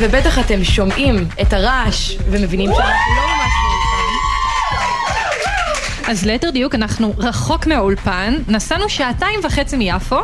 ובטח אתם שומעים את הרעש ומבינים שאנחנו לא ממש באולפן. אז ליתר דיוק, אנחנו רחוק מהאולפן, נסענו שעתיים וחצי מיפו,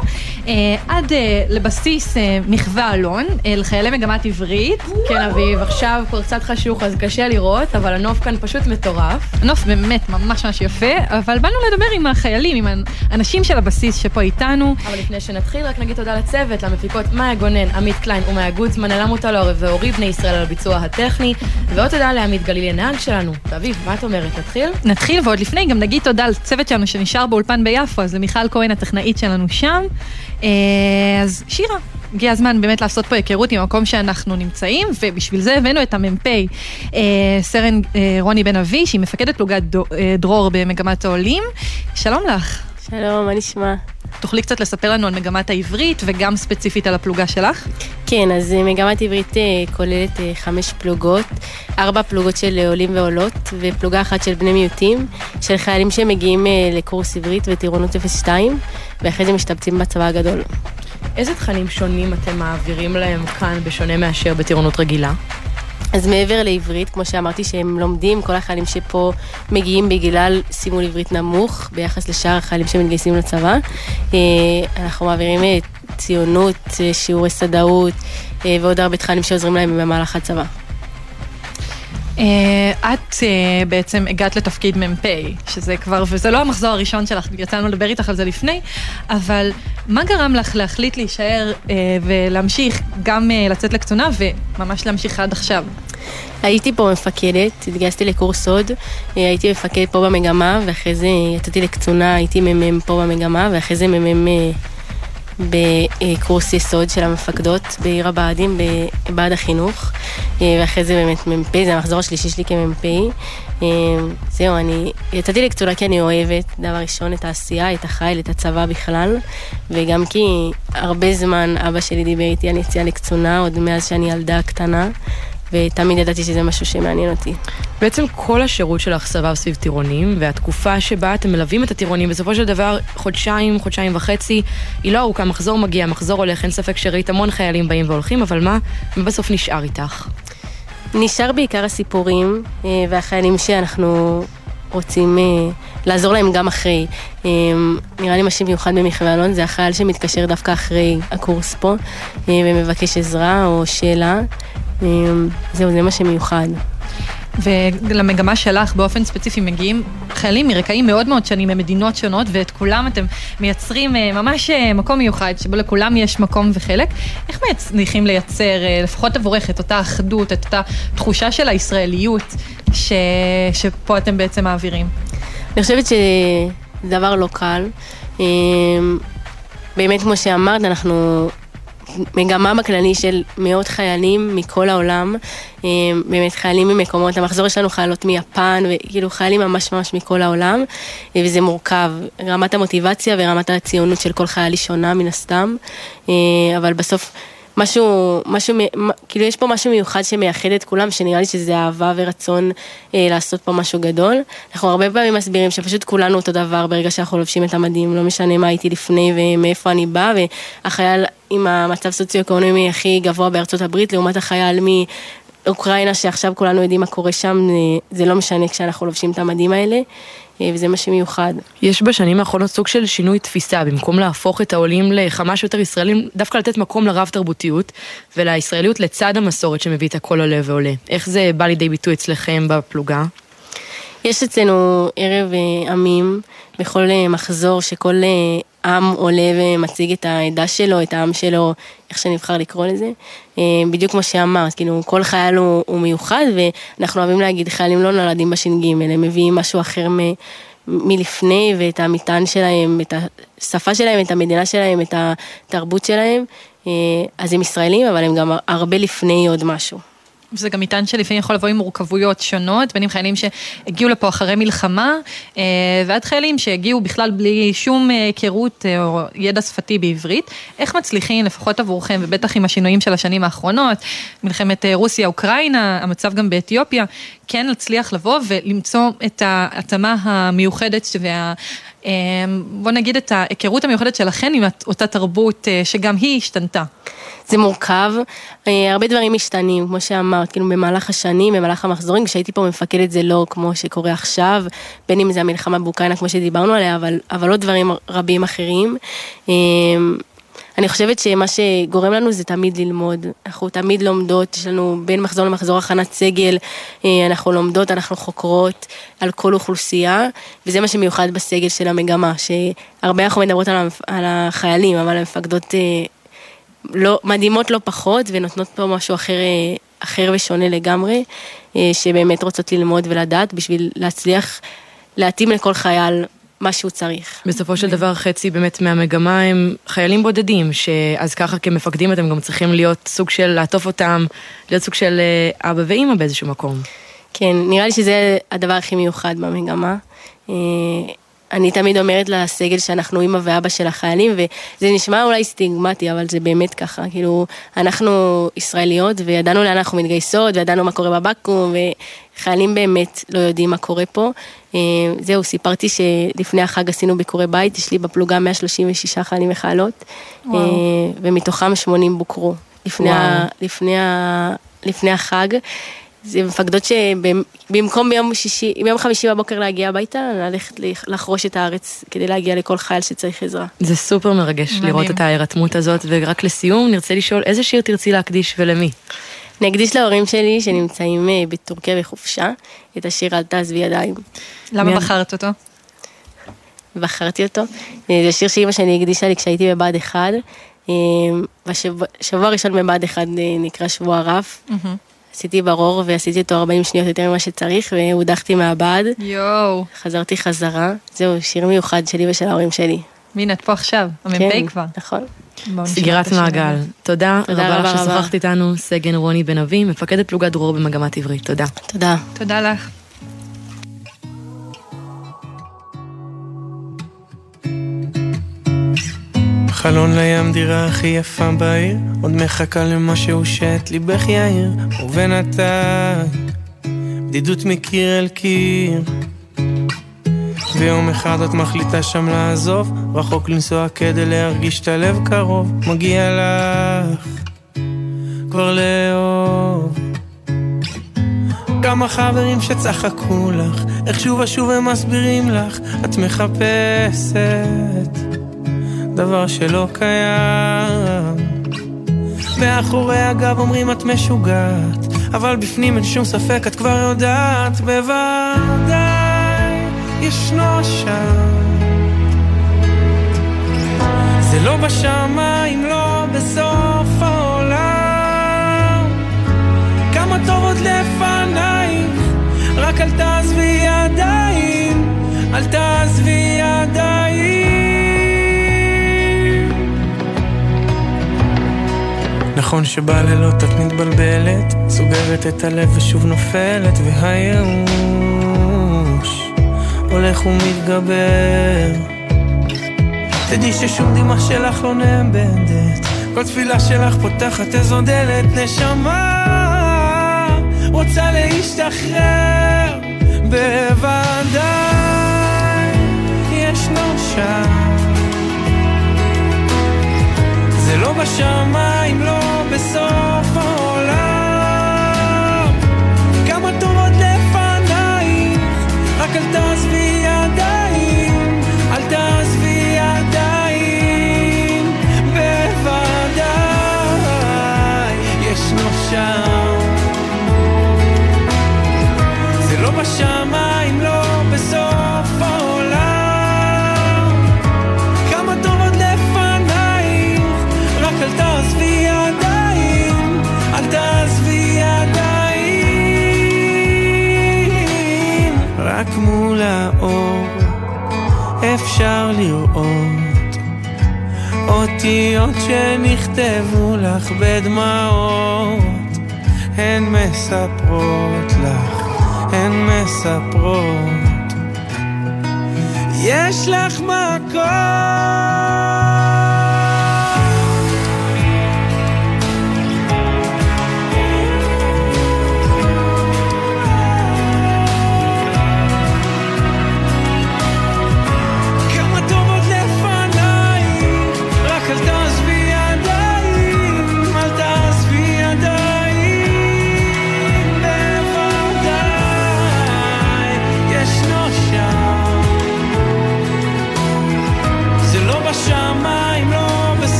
עד אה, לבסיס אה, מחווה אלון, אה, לחיילי מגמת עברית. כן, אביב, עכשיו כבר קצת חשוך אז קשה לראות, אבל הנוף כאן פשוט מטורף. הנוף באמת ממש ממש יפה, אבל באנו לדבר עם החיילים, עם האנשים של הבסיס שפה איתנו. אבל לפני שנתחיל, רק נגיד תודה לצוות, למפיקות מאיה גונן, עמית קליין ומאיה גוצמן, אלה מוטל העורב ואורי בני ישראל על הביצוע הטכני, ועוד תודה לעמית גלילי הנהג שלנו. ואביב, מה את אומרת, נתחיל? נתחיל, ועוד לפני גם נגיד תודה לצוות שלנו שנשאר באולפן ביפו, אז למיכל כהן הטכנאית שלנו שם. אה, אז שירה, הגיע הזמן באמת לעשות פה היכרות עם המקום שאנחנו נמצאים, ובשביל זה הבאנו את המ"פ אה, סרן אה, רוני בן אבי, שהיא מפקדת פלוגת דרור במגמת העולים. שלום לך. שלום, מה נשמע? תוכלי קצת לספר לנו על מגמת העברית וגם ספציפית על הפלוגה שלך? כן, אז מגמת עברית כוללת חמש פלוגות, ארבע פלוגות של עולים ועולות ופלוגה אחת של בני מיעוטים, של חיילים שמגיעים לקורס עברית וטירונות 02 ואחרי זה משתבצים בצבא הגדול. איזה תכנים שונים אתם מעבירים להם כאן בשונה מאשר בטירונות רגילה? אז מעבר לעברית, כמו שאמרתי שהם לומדים, כל החיילים שפה מגיעים בגלל סימול עברית נמוך ביחס לשאר החיילים שמתגייסים לצבא. אנחנו מעבירים ציונות, שיעורי סדאות ועוד הרבה תכנים שעוזרים להם במהלך הצבא. את בעצם הגעת לתפקיד מ"פ, שזה כבר, וזה לא המחזור הראשון שלך, יצאנו לדבר איתך על זה לפני, אבל מה גרם לך להחליט להישאר ולהמשיך גם לצאת לקצונה וממש להמשיך עד עכשיו? הייתי פה מפקדת, התגייסתי לקורס סוד, הייתי מפקדת פה במגמה, ואחרי זה יצאתי לקצונה, הייתי מ"מ פה במגמה, ואחרי זה מ"מ בקורס יסוד של המפקדות בעיר הבה"דים, בבה"ד החינוך, ואחרי זה באמת מ"פ, זה המחזור השלישי שלי כמ"פ. זהו, אני יצאתי לקצונה כי אני אוהבת, דבר ראשון, את העשייה, את החיל, את הצבא בכלל, וגם כי הרבה זמן אבא שלי דיבר איתי על יציאה לקצונה, עוד מאז שאני ילדה קטנה. ותמיד ידעתי שזה משהו שמעניין אותי. בעצם כל השירות שלך סבב סביב טירונים, והתקופה שבה אתם מלווים את הטירונים, בסופו של דבר חודשיים, חודשיים וחצי, היא לא ארוכה, מחזור מגיע, מחזור הולך, אין ספק שראית המון חיילים באים והולכים, אבל מה, מה בסוף נשאר איתך? נשאר בעיקר הסיפורים, והחיילים שאנחנו רוצים לעזור להם גם אחרי. נראה לי מה שמיוחד במחווה אלון זה החייל שמתקשר דווקא אחרי הקורס פה, ומבקש עזרה או שאלה. זהו, זה מה שמיוחד. ולמגמה שלך באופן ספציפי מגיעים חיילים מרקעים מאוד מאוד שונים ממדינות שונות ואת כולם אתם מייצרים ממש מקום מיוחד שבו לכולם יש מקום וחלק. איך מצליחים לייצר לפחות עבורך את אותה אחדות, את אותה תחושה של הישראליות ש... שפה אתם בעצם מעבירים? אני חושבת שזה דבר לא קל. באמת כמו שאמרת אנחנו מגמה בכללי של מאות חיילים מכל העולם, באמת חיילים ממקומות, המחזור שלנו חיילות מיפן, וכאילו חיילים ממש ממש מכל העולם, וזה מורכב, רמת המוטיבציה ורמת הציונות של כל חייל היא שונה מן הסתם, אבל בסוף משהו, משהו, כאילו יש פה משהו מיוחד שמייחד את כולם, שנראה לי שזה אהבה ורצון אה, לעשות פה משהו גדול. אנחנו הרבה פעמים מסבירים שפשוט כולנו אותו דבר ברגע שאנחנו לובשים את המדים, לא משנה מה הייתי לפני ומאיפה אני באה, והחייל עם המצב סוציו-אקונומי הכי גבוה בארצות הברית, לעומת החייל מאוקראינה, שעכשיו כולנו יודעים מה קורה שם, זה לא משנה כשאנחנו לובשים את המדים האלה. וזה מה שמיוחד. יש בשנים האחרונות סוג של שינוי תפיסה, במקום להפוך את העולים לכמה שיותר ישראלים, דווקא לתת מקום לרב תרבותיות ולישראליות לצד המסורת שמביא את הכל עולה ועולה. איך זה בא לידי ביטוי אצלכם בפלוגה? יש אצלנו ערב עמים בכל מחזור שכל עם עולה ומציג את העדה שלו, את העם שלו, איך שנבחר לקרוא לזה. בדיוק כמו שאמרת, כאילו כל חייל הוא, הוא מיוחד ואנחנו אוהבים להגיד חיילים לא נולדים בש"ג, הם מביאים משהו אחר מ, מלפני ואת המטען שלהם, את השפה שלהם, את המדינה שלהם, את התרבות שלהם. אז הם ישראלים, אבל הם גם הרבה לפני עוד משהו. זה גם מטען שלפעמים יכול לבוא עם מורכבויות שונות, בין אם חיילים שהגיעו לפה אחרי מלחמה, ועד חיילים שהגיעו בכלל בלי שום היכרות או ידע שפתי בעברית. איך מצליחים, לפחות עבורכם, ובטח עם השינויים של השנים האחרונות, מלחמת רוסיה-אוקראינה, המצב גם באתיופיה, כן להצליח לבוא ולמצוא את ההתאמה המיוחדת וה... אמ, בוא נגיד את ההיכרות המיוחדת שלכן עם אותה תרבות אה, שגם היא השתנתה. זה מורכב, אה, הרבה דברים משתנים, כמו שאמרת, כאילו במהלך השנים, במהלך המחזורים, כשהייתי פה מפקדת זה לא כמו שקורה עכשיו, בין אם זה המלחמה באוקראינה כמו שדיברנו עליה, אבל, אבל עוד דברים רבים אחרים. אני חושבת שמה שגורם לנו זה תמיד ללמוד. אנחנו תמיד לומדות, יש לנו בין מחזור למחזור הכנת סגל, אה, אנחנו לומדות, אנחנו חוקרות על כל אוכלוסייה, וזה מה שמיוחד בסגל של המגמה, שהרבה אנחנו מדברות על החיילים, אבל המפקדות אה, לא, מדהימות לא פחות, ונותנות פה משהו אחר, אה, אחר ושונה לגמרי, שבאמת רוצות ללמוד ולדעת בשביל להצליח להתאים לכל חייל מה שהוא צריך. בסופו של דבר חצי באמת מהמגמה הם חיילים בודדים, שאז ככה כמפקדים אתם גם צריכים להיות סוג של לעטוף אותם, להיות סוג של אה, אבא ואימא באיזשהו מקום. כן, נראה לי שזה הדבר הכי מיוחד במגמה. אני תמיד אומרת לסגל שאנחנו אימא ואבא של החיילים, וזה נשמע אולי סטיגמטי, אבל זה באמת ככה. כאילו, אנחנו ישראליות, וידענו לאן אנחנו מתגייסות, וידענו מה קורה בבקו"ם, וחיילים באמת לא יודעים מה קורה פה. אה, זהו, סיפרתי שלפני החג עשינו ביקורי בית, יש לי בפלוגה 136 חיילים וחיילות. אה, ומתוכם 80 בוקרו. לפני, ה, לפני, ה, לפני החג. זה מפקדות שבמקום ביום שישי, ביום חמישי בבוקר להגיע הביתה, ללכת לחרוש את הארץ כדי להגיע לכל חייל שצריך עזרה. זה סופר מרגש מדהים. לראות את ההירתמות הזאת, ורק לסיום נרצה לשאול איזה שיר תרצי להקדיש ולמי? אני אקדיש להורים שלי שנמצאים אה, בטורקיה בחופשה, את השיר אל תעזבי ידיים. למה מי... בחרת אותו? בחרתי אותו. אה, זה שיר שאימא שלי הקדישה לי כשהייתי בבה"ד 1. אה, בשבוע הראשון בבה"ד 1 נקרא שבוע רף. Mm-hmm. עשיתי ברור ועשיתי אותו 40 שניות יותר ממה שצריך והודחתי מהבה"ד. יואו. חזרתי חזרה. זהו, שיר מיוחד שלי ושל ההורים שלי. והנה, את פה עכשיו, המ"פ כן, כבר. נכון. סגירת מעגל. תודה, תודה רבה לך ששוחחת איתנו, סגן רוני בן אבי, מפקדת פלוגת דרור במגמת עברית. תודה. תודה. תודה לך. חלון לים דירה הכי יפה בעיר, עוד מחכה למשהו שאת ליבך יאיר, ובינתיים בדידות מקיר אל קיר. ויום אחד את מחליטה שם לעזוב, רחוק לנסוע כדי להרגיש את הלב קרוב, מגיע לך כבר לאהוב. כמה חברים שצחקו לך, איך שוב ושוב הם מסבירים לך, את מחפשת. דבר שלא קיים. מאחורי הגב אומרים את משוגעת, אבל בפנים אין שום ספק את כבר יודעת, בוודאי ישנו שם. זה לא בשמיים, לא בסוף העולם. כמה טוב עוד לפנייך, רק אל תעזבי ידיים, אל תעזבי ידיים. נכון שבלילות את מתבלבלת, סוגרת את הלב ושוב נופלת, והייאוש הולך ומתגבר. תדעי ששום דמעה שלך לא נאבדת, כל תפילה שלך פותחת איזו דלת, נשמה רוצה להשתחרר, בוודאי ישנו שם. זה לא בשמיים, לא בסוף העולם. אפשר לראות אותיות שנכתבו לך בדמעות, הן מספרות לך, הן מספרות. יש לך מקום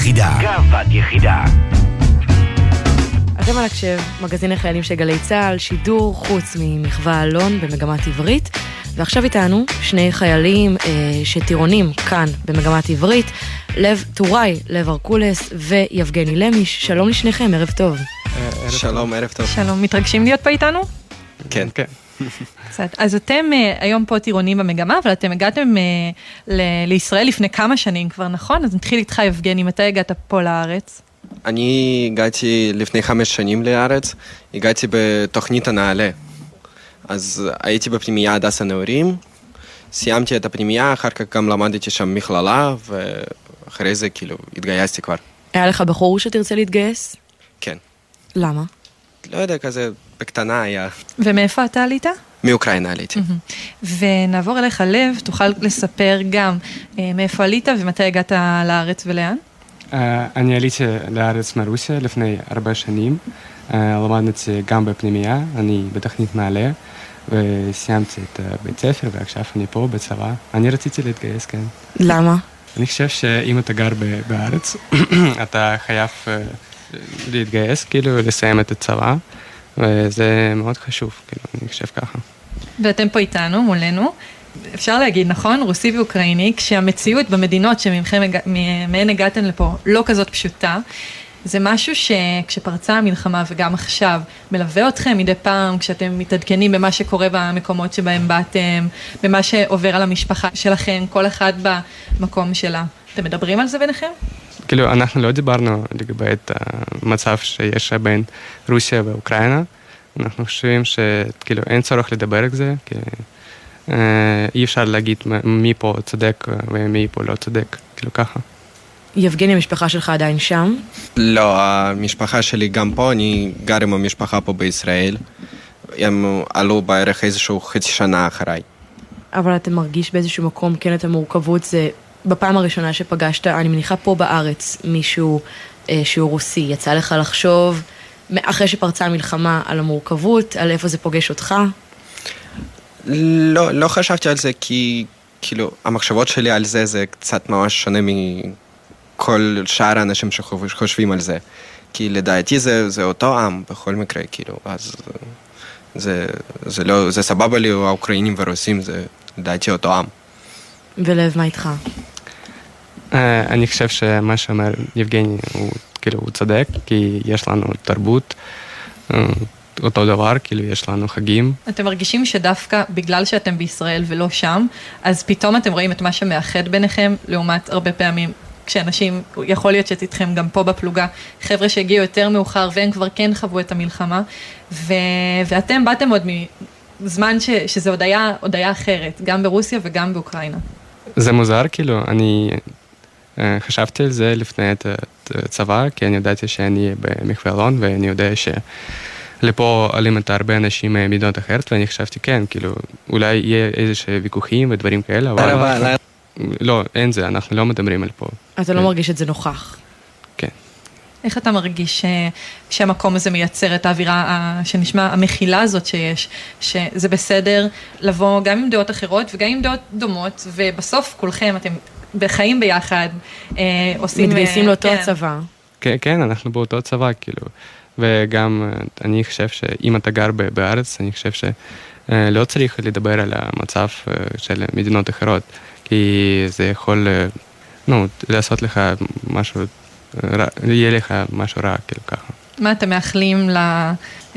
יחידה. גאוות יחידה. אתם על הקשב, מגזין החיילים של גלי צה"ל, שידור חוץ ממחווה אלון במגמת עברית. ועכשיו איתנו שני חיילים אה, שטירונים כאן במגמת עברית, לב טוראי, לב ארקולס ויבגני למיש. שלום לשניכם, ערב טוב. שלום, ערב טוב. שלום, מתרגשים להיות פה איתנו? כן. כן. קצת. אז אתם uh, היום פה טירונים במגמה, אבל אתם הגעתם uh, ל- לישראל לפני כמה שנים כבר, נכון? אז נתחיל איתך, יבגני, מתי הגעת פה לארץ? אני הגעתי לפני חמש שנים לארץ, הגעתי בתוכנית הנעלה. אז הייתי בפנימייה הדסה נעורים, סיימתי את הפנימייה, אחר כך גם למדתי שם מכללה, ואחרי זה כאילו התגייסתי כבר. היה לך בחור שתרצה להתגייס? כן. למה? לא יודע, כזה בקטנה היה. ומאיפה אתה עלית? מאוקראינה עליתי. ונעבור אליך, לב, תוכל לספר גם אה, מאיפה עלית ומתי הגעת לארץ ולאן? Uh, אני עליתי לארץ מרוסיה לפני הרבה שנים. Uh, למדתי גם בפנימייה, אני בתוכנית נעל"ה, וסיימתי את בית ספר, ועכשיו אני פה בצבא. אני רציתי להתגייס, כן. למה? אני חושב שאם אתה גר בארץ, אתה חייב uh, להתגייס, כאילו לסיים את הצבא, וזה מאוד חשוב, כאילו, אני חושב ככה. ואתם פה איתנו, מולנו. אפשר להגיד, נכון? רוסי ואוקראיני, כשהמציאות במדינות שמהן הגעתם לפה לא כזאת פשוטה, זה משהו שכשפרצה המלחמה וגם עכשיו, מלווה אתכם מדי פעם כשאתם מתעדכנים במה שקורה במקומות שבהם באתם, במה שעובר על המשפחה שלכם, כל אחד במקום שלה. אתם מדברים על זה ביניכם? כאילו, אנחנו לא דיברנו לגבי את המצב שיש בין רוסיה ואוקראינה. אנחנו חושבים שכאילו אין צורך לדבר על זה, כי אי אפשר להגיד מי פה צודק ומי פה לא צודק, כאילו ככה. יבגני, המשפחה שלך עדיין שם? לא, המשפחה שלי גם פה, אני גר עם המשפחה פה בישראל. הם עלו בערך איזשהו חצי שנה אחריי. אבל אתה מרגיש באיזשהו מקום כן את המורכבות, זה בפעם הראשונה שפגשת, אני מניחה פה בארץ, מישהו אה, שהוא רוסי, יצא לך לחשוב, אחרי שפרצה המלחמה, על המורכבות, על איפה זה פוגש אותך? לא, לא חשבתי על זה כי, כאילו, המחשבות שלי על זה זה קצת ממש שונה מכל שאר האנשים שחושבים על זה. כי לדעתי זה, זה אותו עם בכל מקרה, כאילו, אז זה, זה לא, זה סבבה לי, האוקראינים והרוסים, זה לדעתי אותו עם. ולב, מה איתך? אני חושב שמה שאומר יבגני הוא כאילו הוא צודק, כי יש לנו תרבות, אותו דבר, כאילו יש לנו חגים. אתם מרגישים שדווקא בגלל שאתם בישראל ולא שם, אז פתאום אתם רואים את מה שמאחד ביניכם, לעומת הרבה פעמים כשאנשים, יכול להיות שאיתכם גם פה בפלוגה, חבר'ה שהגיעו יותר מאוחר והם כבר כן חוו את המלחמה, ו... ואתם באתם עוד מזמן ש... שזה עוד היה, עוד היה אחרת, גם ברוסיה וגם באוקראינה. זה מוזר, כאילו, אני חשבתי על זה לפני את הצבא, כי אני ידעתי שאני במחווה אלון, ואני יודע שלפה עולים את הרבה אנשים ממדינות אחרת, ואני חשבתי, כן, כאילו, אולי יהיה איזה ויכוחים ודברים כאלה, אבל... לא, אין זה, אנחנו לא מדברים על פה. אתה לא מרגיש את זה נוכח. כן. איך אתה מרגיש שהמקום הזה מייצר את האווירה שנשמע, המכילה הזאת שיש, שזה בסדר לבוא גם עם דעות אחרות וגם עם דעות דומות, ובסוף כולכם אתם בחיים ביחד, עושים... מתגייסים לאותו כן. הצבא. כן, כן, אנחנו באותו צבא, כאילו. וגם אני חושב שאם אתה גר בארץ, אני חושב שלא צריך לדבר על המצב של מדינות אחרות. כי זה יכול, נו, לעשות לך משהו, רע, יהיה לך משהו רע, כאילו ככה. מה אתם מאחלים ל...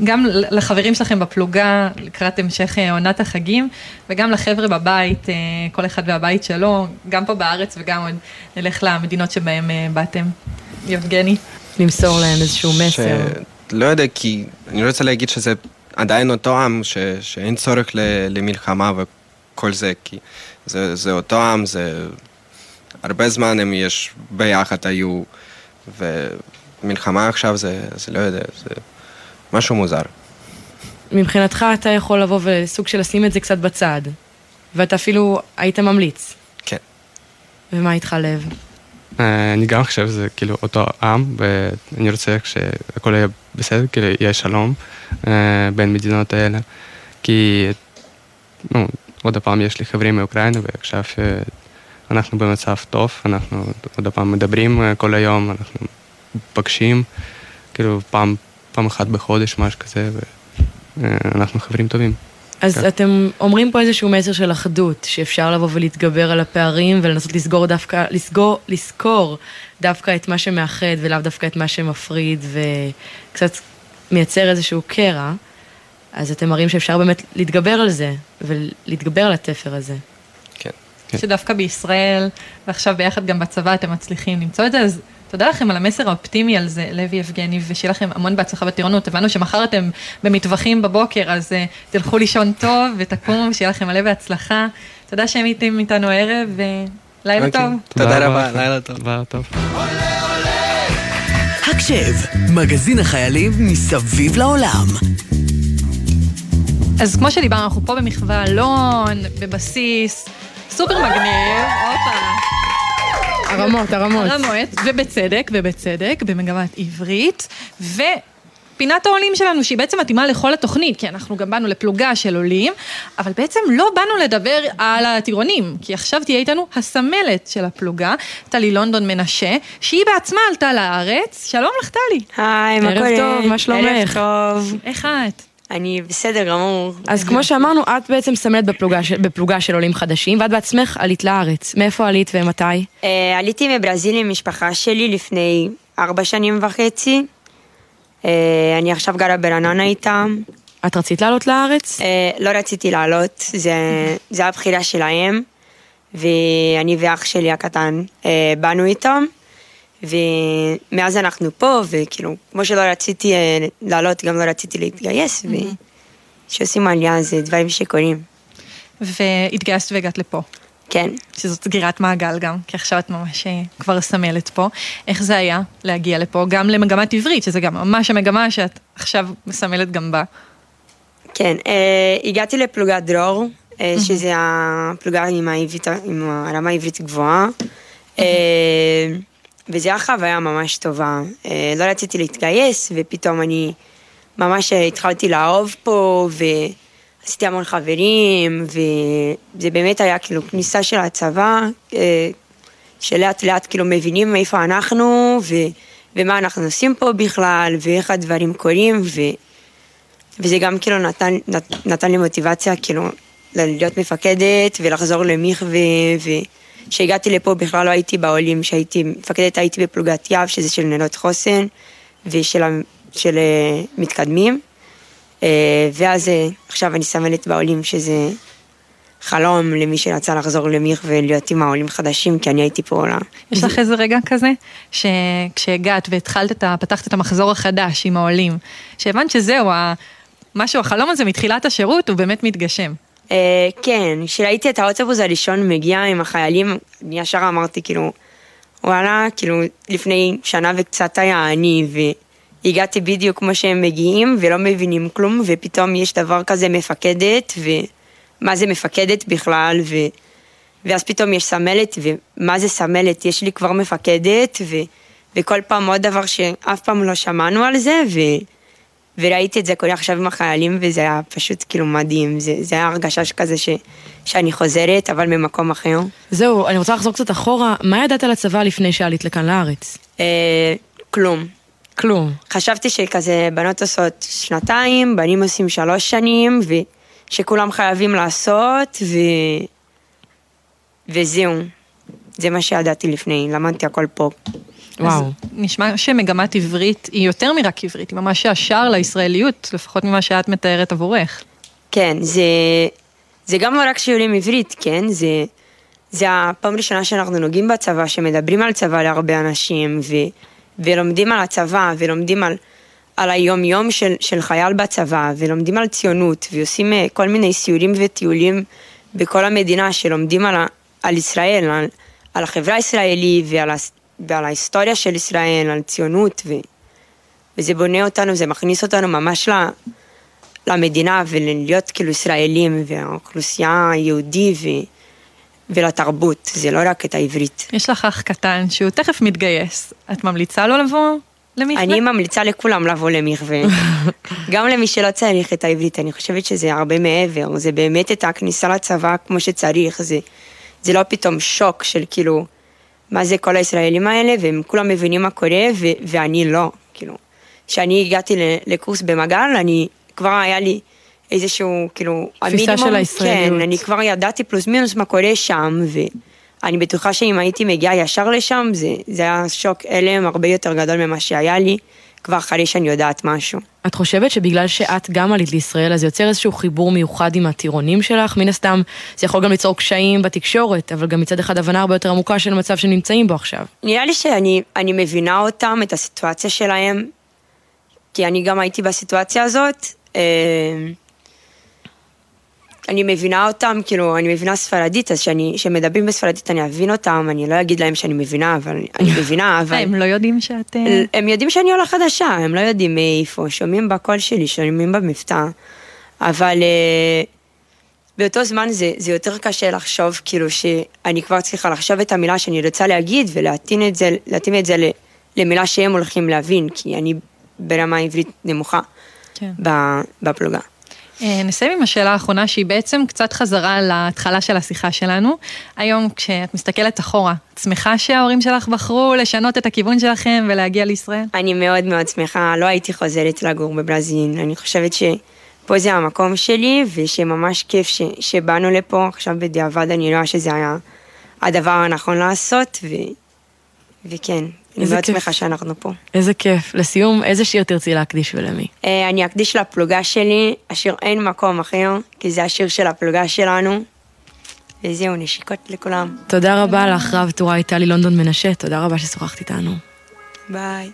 גם לחברים שלכם בפלוגה לקראת המשך עונת החגים, וגם לחבר'ה בבית, כל אחד והבית שלו, גם פה בארץ וגם עוד נלך למדינות שבהם באתם. יבגני. למסור להם איזשהו מסר. לא יודע, כי אני רוצה להגיד שזה עדיין אותו עם, ש... שאין צורך למלחמה וכל זה, כי... זה, זה אותו עם, זה... הרבה זמן הם יש ביחד היו, ומלחמה עכשיו זה, זה לא יודע, זה משהו מוזר. מבחינתך אתה יכול לבוא וסוג של לשים את זה קצת בצד, ואתה אפילו היית ממליץ. כן. ומה איתך לב? אני גם חושב שזה כאילו אותו עם, ואני רוצה שהכל יהיה בסדר, כאילו יהיה שלום בין מדינות האלה, כי, נו, עוד פעם יש לי חברים מאוקראינה ועכשיו אנחנו במצב טוב, אנחנו עוד פעם מדברים אה, כל היום, אנחנו פגשים, כאילו פעם, פעם אחת בחודש, משהו כזה, ואנחנו חברים טובים. אז כן. אתם אומרים פה איזשהו מסר של אחדות, שאפשר לבוא ולהתגבר על הפערים ולנסות לסגור דווקא, לסגור, לזכור דווקא את מה שמאחד ולאו דווקא את מה שמפריד וקצת מייצר איזשהו קרע, אז אתם מראים שאפשר באמת להתגבר על זה ולהתגבר על התפר הזה. כן. שדווקא בישראל, ועכשיו ביחד גם בצבא אתם מצליחים למצוא את זה, אז תודה לכם על המסר האופטימי על זה, לוי יבגני, ושיהיה לכם המון בהצלחה בטירונות. הבנו שמחר אתם במטווחים בבוקר, אז uh, תלכו לישון טוב ותקומו, שיהיה לכם מלא בהצלחה. תודה שהם הייתם איתנו הערב, ולילה אוקיי. טוב. תודה רבה, לילה טוב. לילה טוב. הקשב, מגזין החיילים מסביב לעולם. אז כמו שדיברנו, אנחנו פה במחווה אלון, בבסיס, סופר מגניב, הופה. הרמות, הרמות. הרמות, ובצדק, ובצדק, במגמת עברית, ופינת העולים שלנו, שהיא בעצם מתאימה לכל התוכנית, כי אנחנו גם באנו לפלוגה של עולים, אבל בעצם לא באנו לדבר על הטירונים, כי עכשיו תהיה איתנו הסמלת של הפלוגה, טלי לונדון מנשה, שהיא בעצמה עלתה לארץ. שלום לך, טלי. היי, מה ערב קורה? טוב, מה שלומך? ערב טוב. איך את? אני בסדר גמור. אז כמו שאמרנו, את בעצם סמלת בפלוגה, של- בפלוגה של עולים חדשים, ואת בעצמך עלית לארץ. מאיפה עלית ומתי? אה, עליתי מברזיל עם משפחה שלי לפני ארבע שנים וחצי. אה, אני עכשיו גרה ברעננה איתם. את רצית לעלות לארץ? אה, לא רציתי לעלות, זה, זה היה בחירה שלהם, ואני ואח שלי הקטן באנו איתם, ומאז אנחנו פה, וכאילו, כמו שלא רציתי אה, לעלות, גם לא רציתי להתגייס, וכשעושים עלייה זה דברים שקורים. והתגייסת והגעת לפה. כן. שזאת סגירת מעגל גם, כי עכשיו את ממש אה, כבר סמלת פה. איך זה היה להגיע לפה, גם למגמת עברית, שזה גם ממש המגמה שאת עכשיו מסמלת גם בה. כן, אה, הגעתי לפלוגת דרור, אה, שזה הפלוגה עם, העברית, עם הרמה העברית גבוהה, אה, וזו הייתה חוויה ממש טובה. אה, לא רציתי להתגייס, ופתאום אני ממש אה, התחלתי לאהוב פה, ועשיתי המון חברים, וזה באמת היה כאילו כניסה של הצבא, אה, שלאט לאט כאילו מבינים איפה אנחנו, ו, ומה אנחנו עושים פה בכלל, ואיך הדברים קורים, ו... וזה גם כאילו נתן, נת, נתן לי מוטיבציה כאילו להיות מפקדת ולחזור למיך ו... וכשהגעתי לפה בכלל לא הייתי בעולים, כשהייתי מפקדת הייתי בפלוגת יב שזה של נרות חוסן ושל של, אה, מתקדמים אה, ואז אה, עכשיו אני סמלת בעולים שזה חלום למי שרצה לחזור למיך ולהיות עם העולים חדשים כי אני הייתי פה עולה. יש לך איזה רגע כזה, שכשהגעת והתחלת את ה... פתחת את המחזור החדש עם העולים, שהבנת שזהו, ה- משהו, החלום הזה מתחילת השירות הוא באמת מתגשם. אה, כן, כשראיתי את האוטובוס הראשון מגיע עם החיילים, אני ישר אמרתי כאילו, וואלה, כאילו לפני שנה וקצת היה אני, והגעתי בדיוק כמו שהם מגיעים ולא מבינים כלום, ופתאום יש דבר כזה מפקדת, ומה זה מפקדת בכלל, ו... ואז פתאום יש סמלת, ומה זה סמלת? יש לי כבר מפקדת, ו... וכל פעם עוד דבר שאף פעם לא שמענו על זה, ו... וראיתי את זה קורה עכשיו עם החיילים, וזה היה פשוט כאילו מדהים. זה, זה היה הרגשה כזה ש, שאני חוזרת, אבל ממקום אחר. זהו, אני רוצה לחזור קצת אחורה. מה ידעת על הצבא לפני שעלית לכאן לארץ? אה, כלום. כלום. חשבתי שכזה בנות עושות שנתיים, בנים עושים שלוש שנים, ושכולם חייבים לעשות, ו... וזהו. זה מה שידעתי לפני, למדתי הכל פה. וואו. נשמע שמגמת עברית היא יותר מרק עברית, היא ממש השער לישראליות, לפחות ממה שאת מתארת עבורך. כן, זה, זה גם לא רק שיעורים עברית, כן? זה, זה הפעם ראשונה שאנחנו נוגעים בצבא, שמדברים על צבא להרבה אנשים, ו, ולומדים על הצבא, ולומדים על, על היום-יום של, של חייל בצבא, ולומדים על ציונות, ועושים אה, כל מיני סיורים וטיולים בכל המדינה, שלומדים על, ה- על ישראל, על, על החברה הישראלית ועל, הס- ועל ההיסטוריה של ישראל, על ציונות, ו, וזה בונה אותנו, זה מכניס אותנו ממש ל... למדינה ולהיות כאילו ישראלים והאוכלוסייה היהודי ו... ולתרבות, זה לא רק את העברית. יש לך אח קטן שהוא תכף מתגייס, את ממליצה לו לבוא למקווה? אני ממליצה לכולם לבוא למקווה, גם למי שלא צריך את העברית, אני חושבת שזה הרבה מעבר, זה באמת את הכניסה לצבא כמו שצריך, זה, זה לא פתאום שוק של כאילו, מה זה כל הישראלים האלה, והם כולם מבינים מה קורה, ו- ואני לא, כאילו. כשאני הגעתי לקורס במגל, אני, כבר היה לי איזשהו, כאילו, תפיסה של הישראליות. כן, אני כבר ידעתי פלוס מינוס מה קורה שם, ואני בטוחה שאם הייתי מגיעה ישר לשם, זה, זה היה שוק הלם הרבה יותר גדול ממה שהיה לי, כבר אחרי שאני יודעת משהו. את חושבת שבגלל שאת גם עלית לישראל, אז זה יוצר איזשהו חיבור מיוחד עם הטירונים שלך? מן הסתם, זה יכול גם ליצור קשיים בתקשורת, אבל גם מצד אחד הבנה הרבה יותר עמוקה של המצב שנמצאים בו עכשיו. נראה לי שאני אני מבינה אותם, את הסיטואציה שלהם, כי אני גם הייתי בסיטואציה הזאת. אה, אני מבינה אותם, כאילו, אני מבינה ספרדית, אז כשמדברים בספרדית אני אבין אותם, אני לא אגיד להם שאני מבינה, אבל אני מבינה, אבל... הם לא יודעים שאת... הם יודעים שאני עולה חדשה, הם לא יודעים מאיפה, שומעים בקול שלי, שומעים במבטא, אבל אה, באותו זמן זה, זה יותר קשה לחשוב, כאילו שאני כבר צריכה לחשוב את המילה שאני רוצה להגיד ולהתאים את זה, את זה למילה שהם הולכים להבין, כי אני ברמה עברית נמוכה כן. בפלוגה. אה, נסיים עם השאלה האחרונה שהיא בעצם קצת חזרה להתחלה של השיחה שלנו. היום כשאת מסתכלת אחורה, את שמחה שההורים שלך בחרו לשנות את הכיוון שלכם ולהגיע לישראל? אני מאוד מאוד שמחה, לא הייתי חוזרת לגור בברזיל, אני חושבת שפה זה המקום שלי, ושממש כיף ש, שבאנו לפה, עכשיו בדיעבד אני רואה שזה היה הדבר הנכון לעשות, ו, וכן, אני מאוד כיף. שמחה שאנחנו פה. איזה כיף. לסיום, איזה שיר תרצי להקדיש ולמי? אה, אני אקדיש לפלוגה שלי, השיר אין מקום אחר, כי זה השיר של הפלוגה שלנו, וזהו, נשיקות לכולם. תודה רבה לך, רב טוראי טלי לונדון מנשה, תודה רבה ששוחחת איתנו. ביי.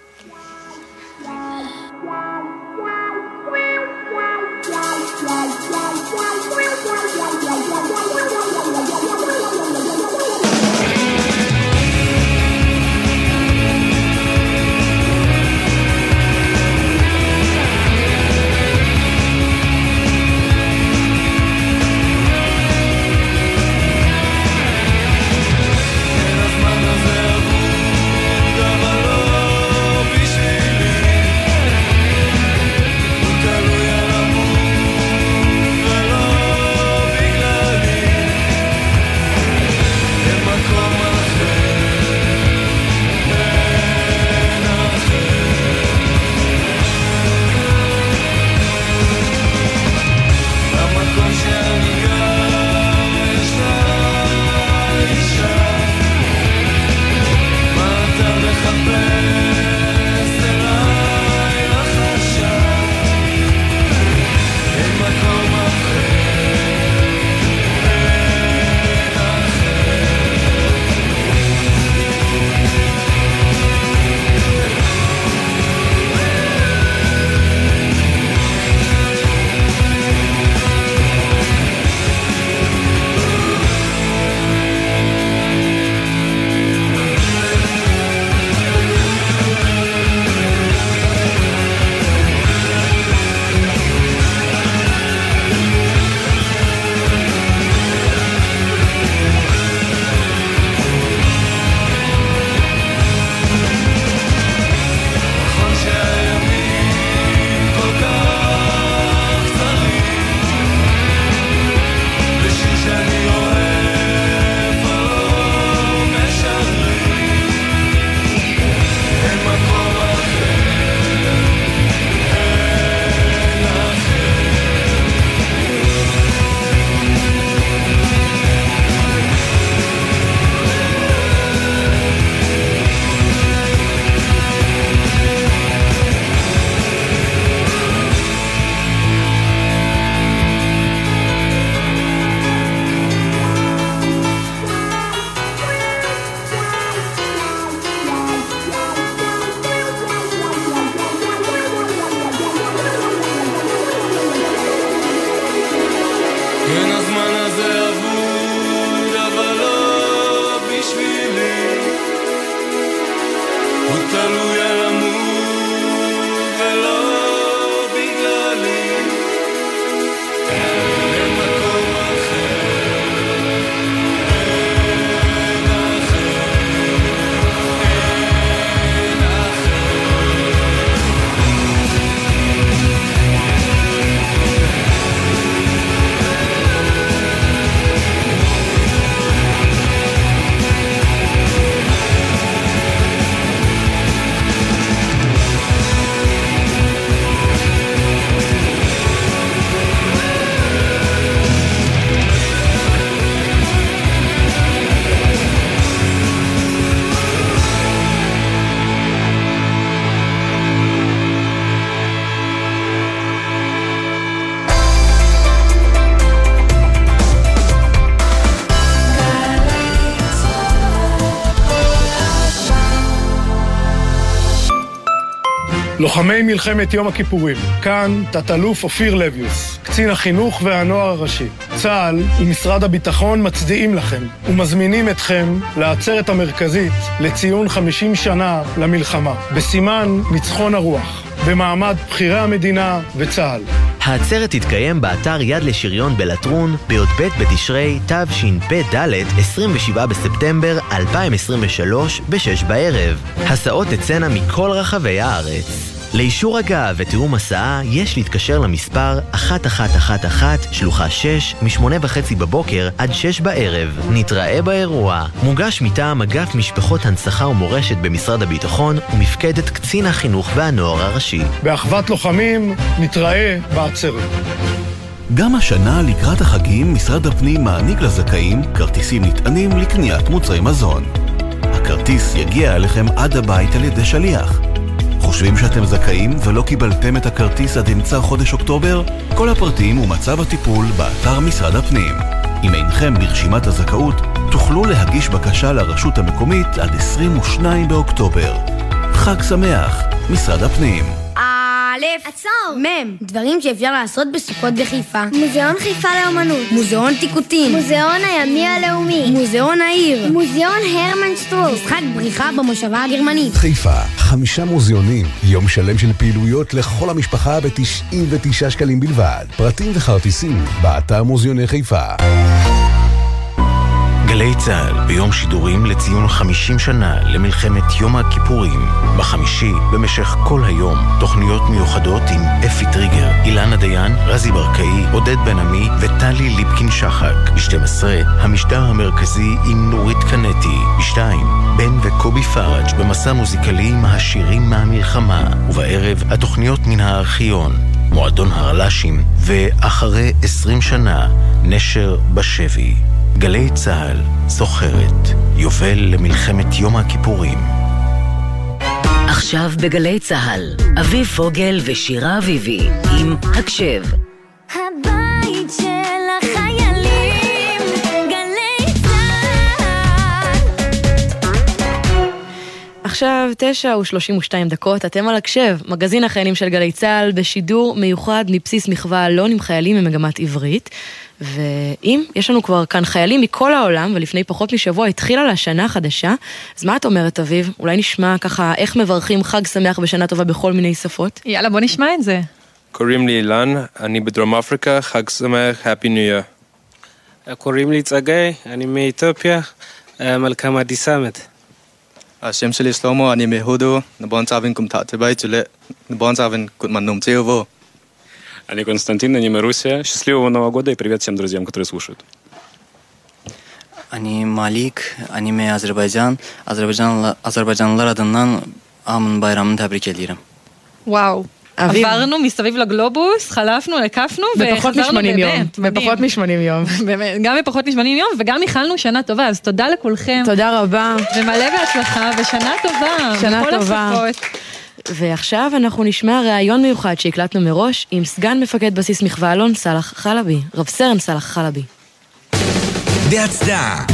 לוחמי מלחמת יום הכיפורים, כאן תת-אלוף אופיר לביוס, קצין החינוך והנוער הראשי. צה"ל ומשרד הביטחון מצדיעים לכם ומזמינים אתכם לעצרת המרכזית לציון 50 שנה למלחמה, בסימן ניצחון הרוח, במעמד בכירי המדינה וצה"ל. העצרת תתקיים באתר יד לשריון בלטרון בי"ב בתשרי תשפ"ד 27 בספטמבר 2023 ב-6 בערב. הסעות תצאנה מכל רחבי הארץ. לאישור הגעה ותיאום הסעה יש להתקשר למספר 1111 שלוחה 6 מ-8 וחצי בבוקר עד 6 בערב. נתראה באירוע. מוגש מטעם אגף משפחות הנצחה ומורשת במשרד הביטחון ומפקדת קצין החינוך והנוער הראשי. באחוות לוחמים נתראה בעצרת. גם השנה לקראת החגים משרד הפנים מעניק לזכאים כרטיסים נטענים לקניית מוצרי מזון. הכרטיס יגיע אליכם עד הבית על ידי שליח. חושבים שאתם זכאים ולא קיבלתם את הכרטיס עד אמצע חודש אוקטובר? כל הפרטים ומצב הטיפול באתר משרד הפנים. אם אינכם ברשימת הזכאות, תוכלו להגיש בקשה לרשות המקומית עד 22 באוקטובר. חג שמח, משרד הפנים. א', עצור, מ', דברים שאפשר לעשות בסוכות בחיפה. מוזיאון חיפה לאמנות. מוזיאון טיקוטין. מוזיאון הימי הלאומי. מוזיאון העיר. מוזיאון הרמן שטרוק. משחק בריחה במושבה הגרמנית. חיפה, חמישה מוזיאונים, יום שלם של פעילויות לכל המשפחה ב-99 שקלים בלבד. פרטים וכרטיסים, באתר מוזיאוני חיפה. גלי צה"ל ביום שידורים לציון 50 שנה למלחמת יום הכיפורים. בחמישי, במשך כל היום, תוכניות מיוחדות עם אפי טריגר, אילנה דיין, רזי ברקאי, עודד בן עמי וטלי ליפקין שחק. ב-12, המשדר המרכזי עם נורית קנטי. ב-2, בן וקובי פראג' במסע מוזיקלי עם השירים מהמלחמה. ובערב, התוכניות מן הארכיון. מועדון הרל"שים, ואחרי 20 שנה, נשר בשבי. גלי צה"ל זוכרת, יובל למלחמת יום הכיפורים. עכשיו בגלי צה"ל, אביב פוגל ושירה אביבי, עם הקשב. הבית של החיילים, גלי צה"ל. עכשיו תשע ושלושים ושתיים דקות, אתם על הקשב, מגזין החיילים של גלי צה"ל בשידור מיוחד מבסיס מחווה אלון עם חיילים ממגמת עברית. ואם יש לנו כבר כאן חיילים מכל העולם, ולפני פחות משבוע התחילה לה שנה חדשה, אז מה את אומרת, אביב? אולי נשמע ככה איך מברכים חג שמח ושנה טובה בכל מיני שפות? יאללה, בוא נשמע את זה. קוראים לי אילן, אני בדרום אפריקה, חג שמח, Happy New Year. קוראים לי צגי, אני מאתיופיה, מלכם עדי סמט. השם שלי שלמה, אני מהודו, נבון צאבין קומטאטה בית שלי, נבון צאבין קודמנום ציובו. Они Константин, они Марусия. Счастливого Нового года и привет всем друзьям, которые слушают. אני Malik, אני מאזרבייג'an, Azerbaycan, Azerbaycanlılar adından Amın bayramını tebrik ediyorum. וואו. אביב. עברנו מסביב לגלובוס, חלפנו, הקפנו, בפחות וחזרנו מ-80 יום. באמת, מדהים. בפחות מ-80 יום. באמת, גם בפחות מ-80 יום, וגם איחלנו שנה טובה, אז תודה לכולכם. תודה רבה. ומלא בהצלחה, ושנה טובה. שנה בכל טובה. ועכשיו אנחנו נשמע ראיון מיוחד שהקלטנו מראש עם סגן מפקד בסיס מחווה אלון, סאלח חלבי, רב סרן סאלח חלבי. בהצדעה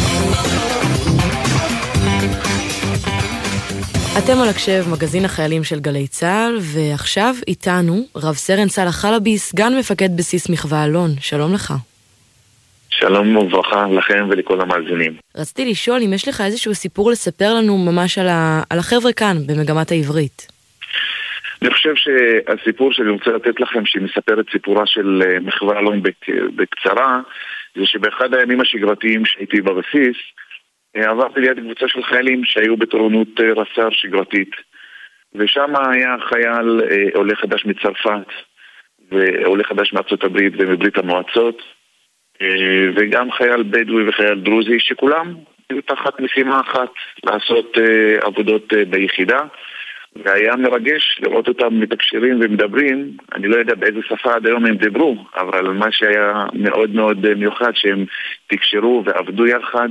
אתם על הקשב, מגזין החיילים של גלי צה"ל, ועכשיו איתנו רב סרן סאלח חלבי, סגן מפקד בסיס מחווה אלון, שלום לך. שלום וברכה לכם ולכל המאזינים. רציתי לשאול אם יש לך איזשהו סיפור לספר לנו ממש על, ה... על החבר'ה כאן, במגמת העברית. אני חושב שהסיפור שאני רוצה לתת לכם, שמספר את סיפורה של אה, מחווה אלון בק- בקצרה, זה שבאחד הימים השגרתיים שהייתי בבסיס, אה, עברתי ליד קבוצה של חיילים שהיו בתורנות אה, רס"ר שגרתית. ושם היה חייל עולה חדש מצרפת, ועולה חדש מארצות הברית ומברית המועצות, וגם חייל בדואי וחייל דרוזי, שכולם היו תחת משימה אחת, לעשות עבודות ביחידה. והיה מרגש לראות אותם מתקשרים ומדברים, אני לא יודע באיזה שפה עד היום הם דיברו, אבל מה שהיה מאוד מאוד מיוחד שהם תקשרו ועבדו יחד,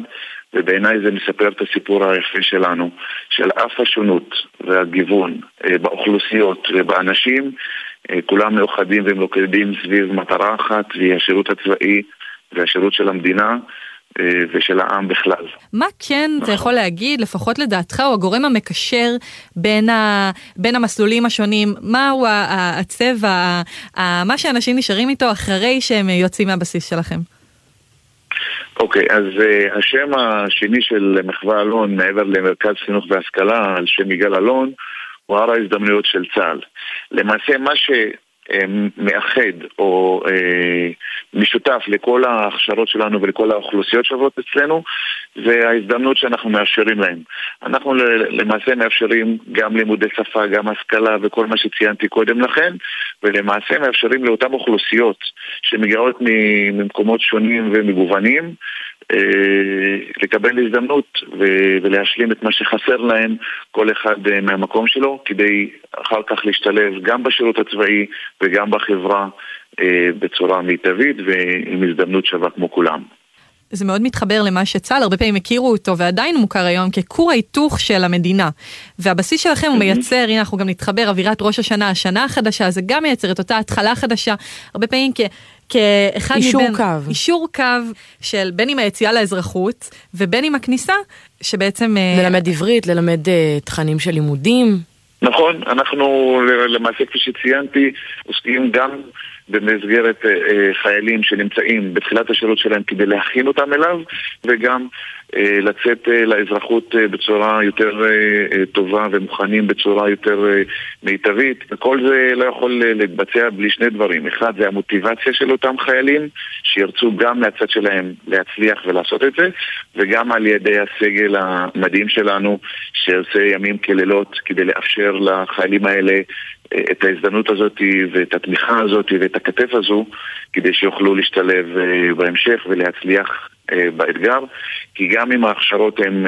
ובעיניי זה מספר את הסיפור היפה שלנו, של אף השונות והגיוון אה, באוכלוסיות ובאנשים, אה, כולם מאוחדים ומלוכדים סביב מטרה אחת, והיא השירות הצבאי והשירות של המדינה, ושל העם בכלל. מה כן אתה יכול להגיד, לפחות לדעתך, הוא הגורם המקשר בין, ה, בין המסלולים השונים? מהו הצבע, מה שאנשים נשארים איתו אחרי שהם יוצאים מהבסיס שלכם? אוקיי, אז uh, השם השני של מחווה אלון, מעבר למרכז חינוך והשכלה, על שם יגאל אלון, הוא הר ההזדמנויות של צה"ל. למעשה מה שמאחד או אה, משותף לכל ההכשרות שלנו ולכל האוכלוסיות שעוברות אצלנו זה ההזדמנות שאנחנו מאפשרים להם. אנחנו למעשה מאפשרים גם לימודי שפה, גם השכלה וכל מה שציינתי קודם לכן, ולמעשה מאפשרים לאותן אוכלוסיות שמגיעות ממקומות שונים ומגוונים אה, לקבל הזדמנות ולהשלים את מה שחסר להם, כל אחד אה, מהמקום שלו, כדי אחר כך להשתלב גם בשירות הצבאי וגם בחברה אה, בצורה מיטבית ועם הזדמנות שווה כמו כולם. זה מאוד מתחבר למה שצה"ל הרבה פעמים הכירו אותו ועדיין מוכר היום ככור ההיתוך של המדינה. והבסיס שלכם הוא מייצר, הנה אנחנו גם נתחבר, אווירת ראש השנה, השנה החדשה, זה גם מייצר את אותה התחלה חדשה, הרבה פעמים כ... כאחד אישור מבין... קו. אישור קו של בין עם היציאה לאזרחות ובין עם הכניסה, שבעצם... ללמד עברית, ללמד uh, תכנים של לימודים. נכון, אנחנו למעשה כפי שציינתי עוסקים גם במסגרת אה, אה, חיילים שנמצאים בתחילת השירות שלהם כדי להכין אותם אליו וגם אה, לצאת אה, לאזרחות אה, בצורה יותר אה, אה, טובה ומוכנים בצורה יותר אה, מיטבית. וכל זה לא יכול אה, להתבצע בלי שני דברים. אחד זה המוטיבציה של אותם חיילים שירצו גם מהצד שלהם להצליח ולעשות את זה וגם על ידי הסגל המדהים שלנו שעושה ימים כלילות כדי לאפשר לחיילים האלה את ההזדמנות הזאת ואת התמיכה הזאת ואת הכתף הזו כדי שיוכלו להשתלב בהמשך ולהצליח באתגר כי גם אם ההכשרות הן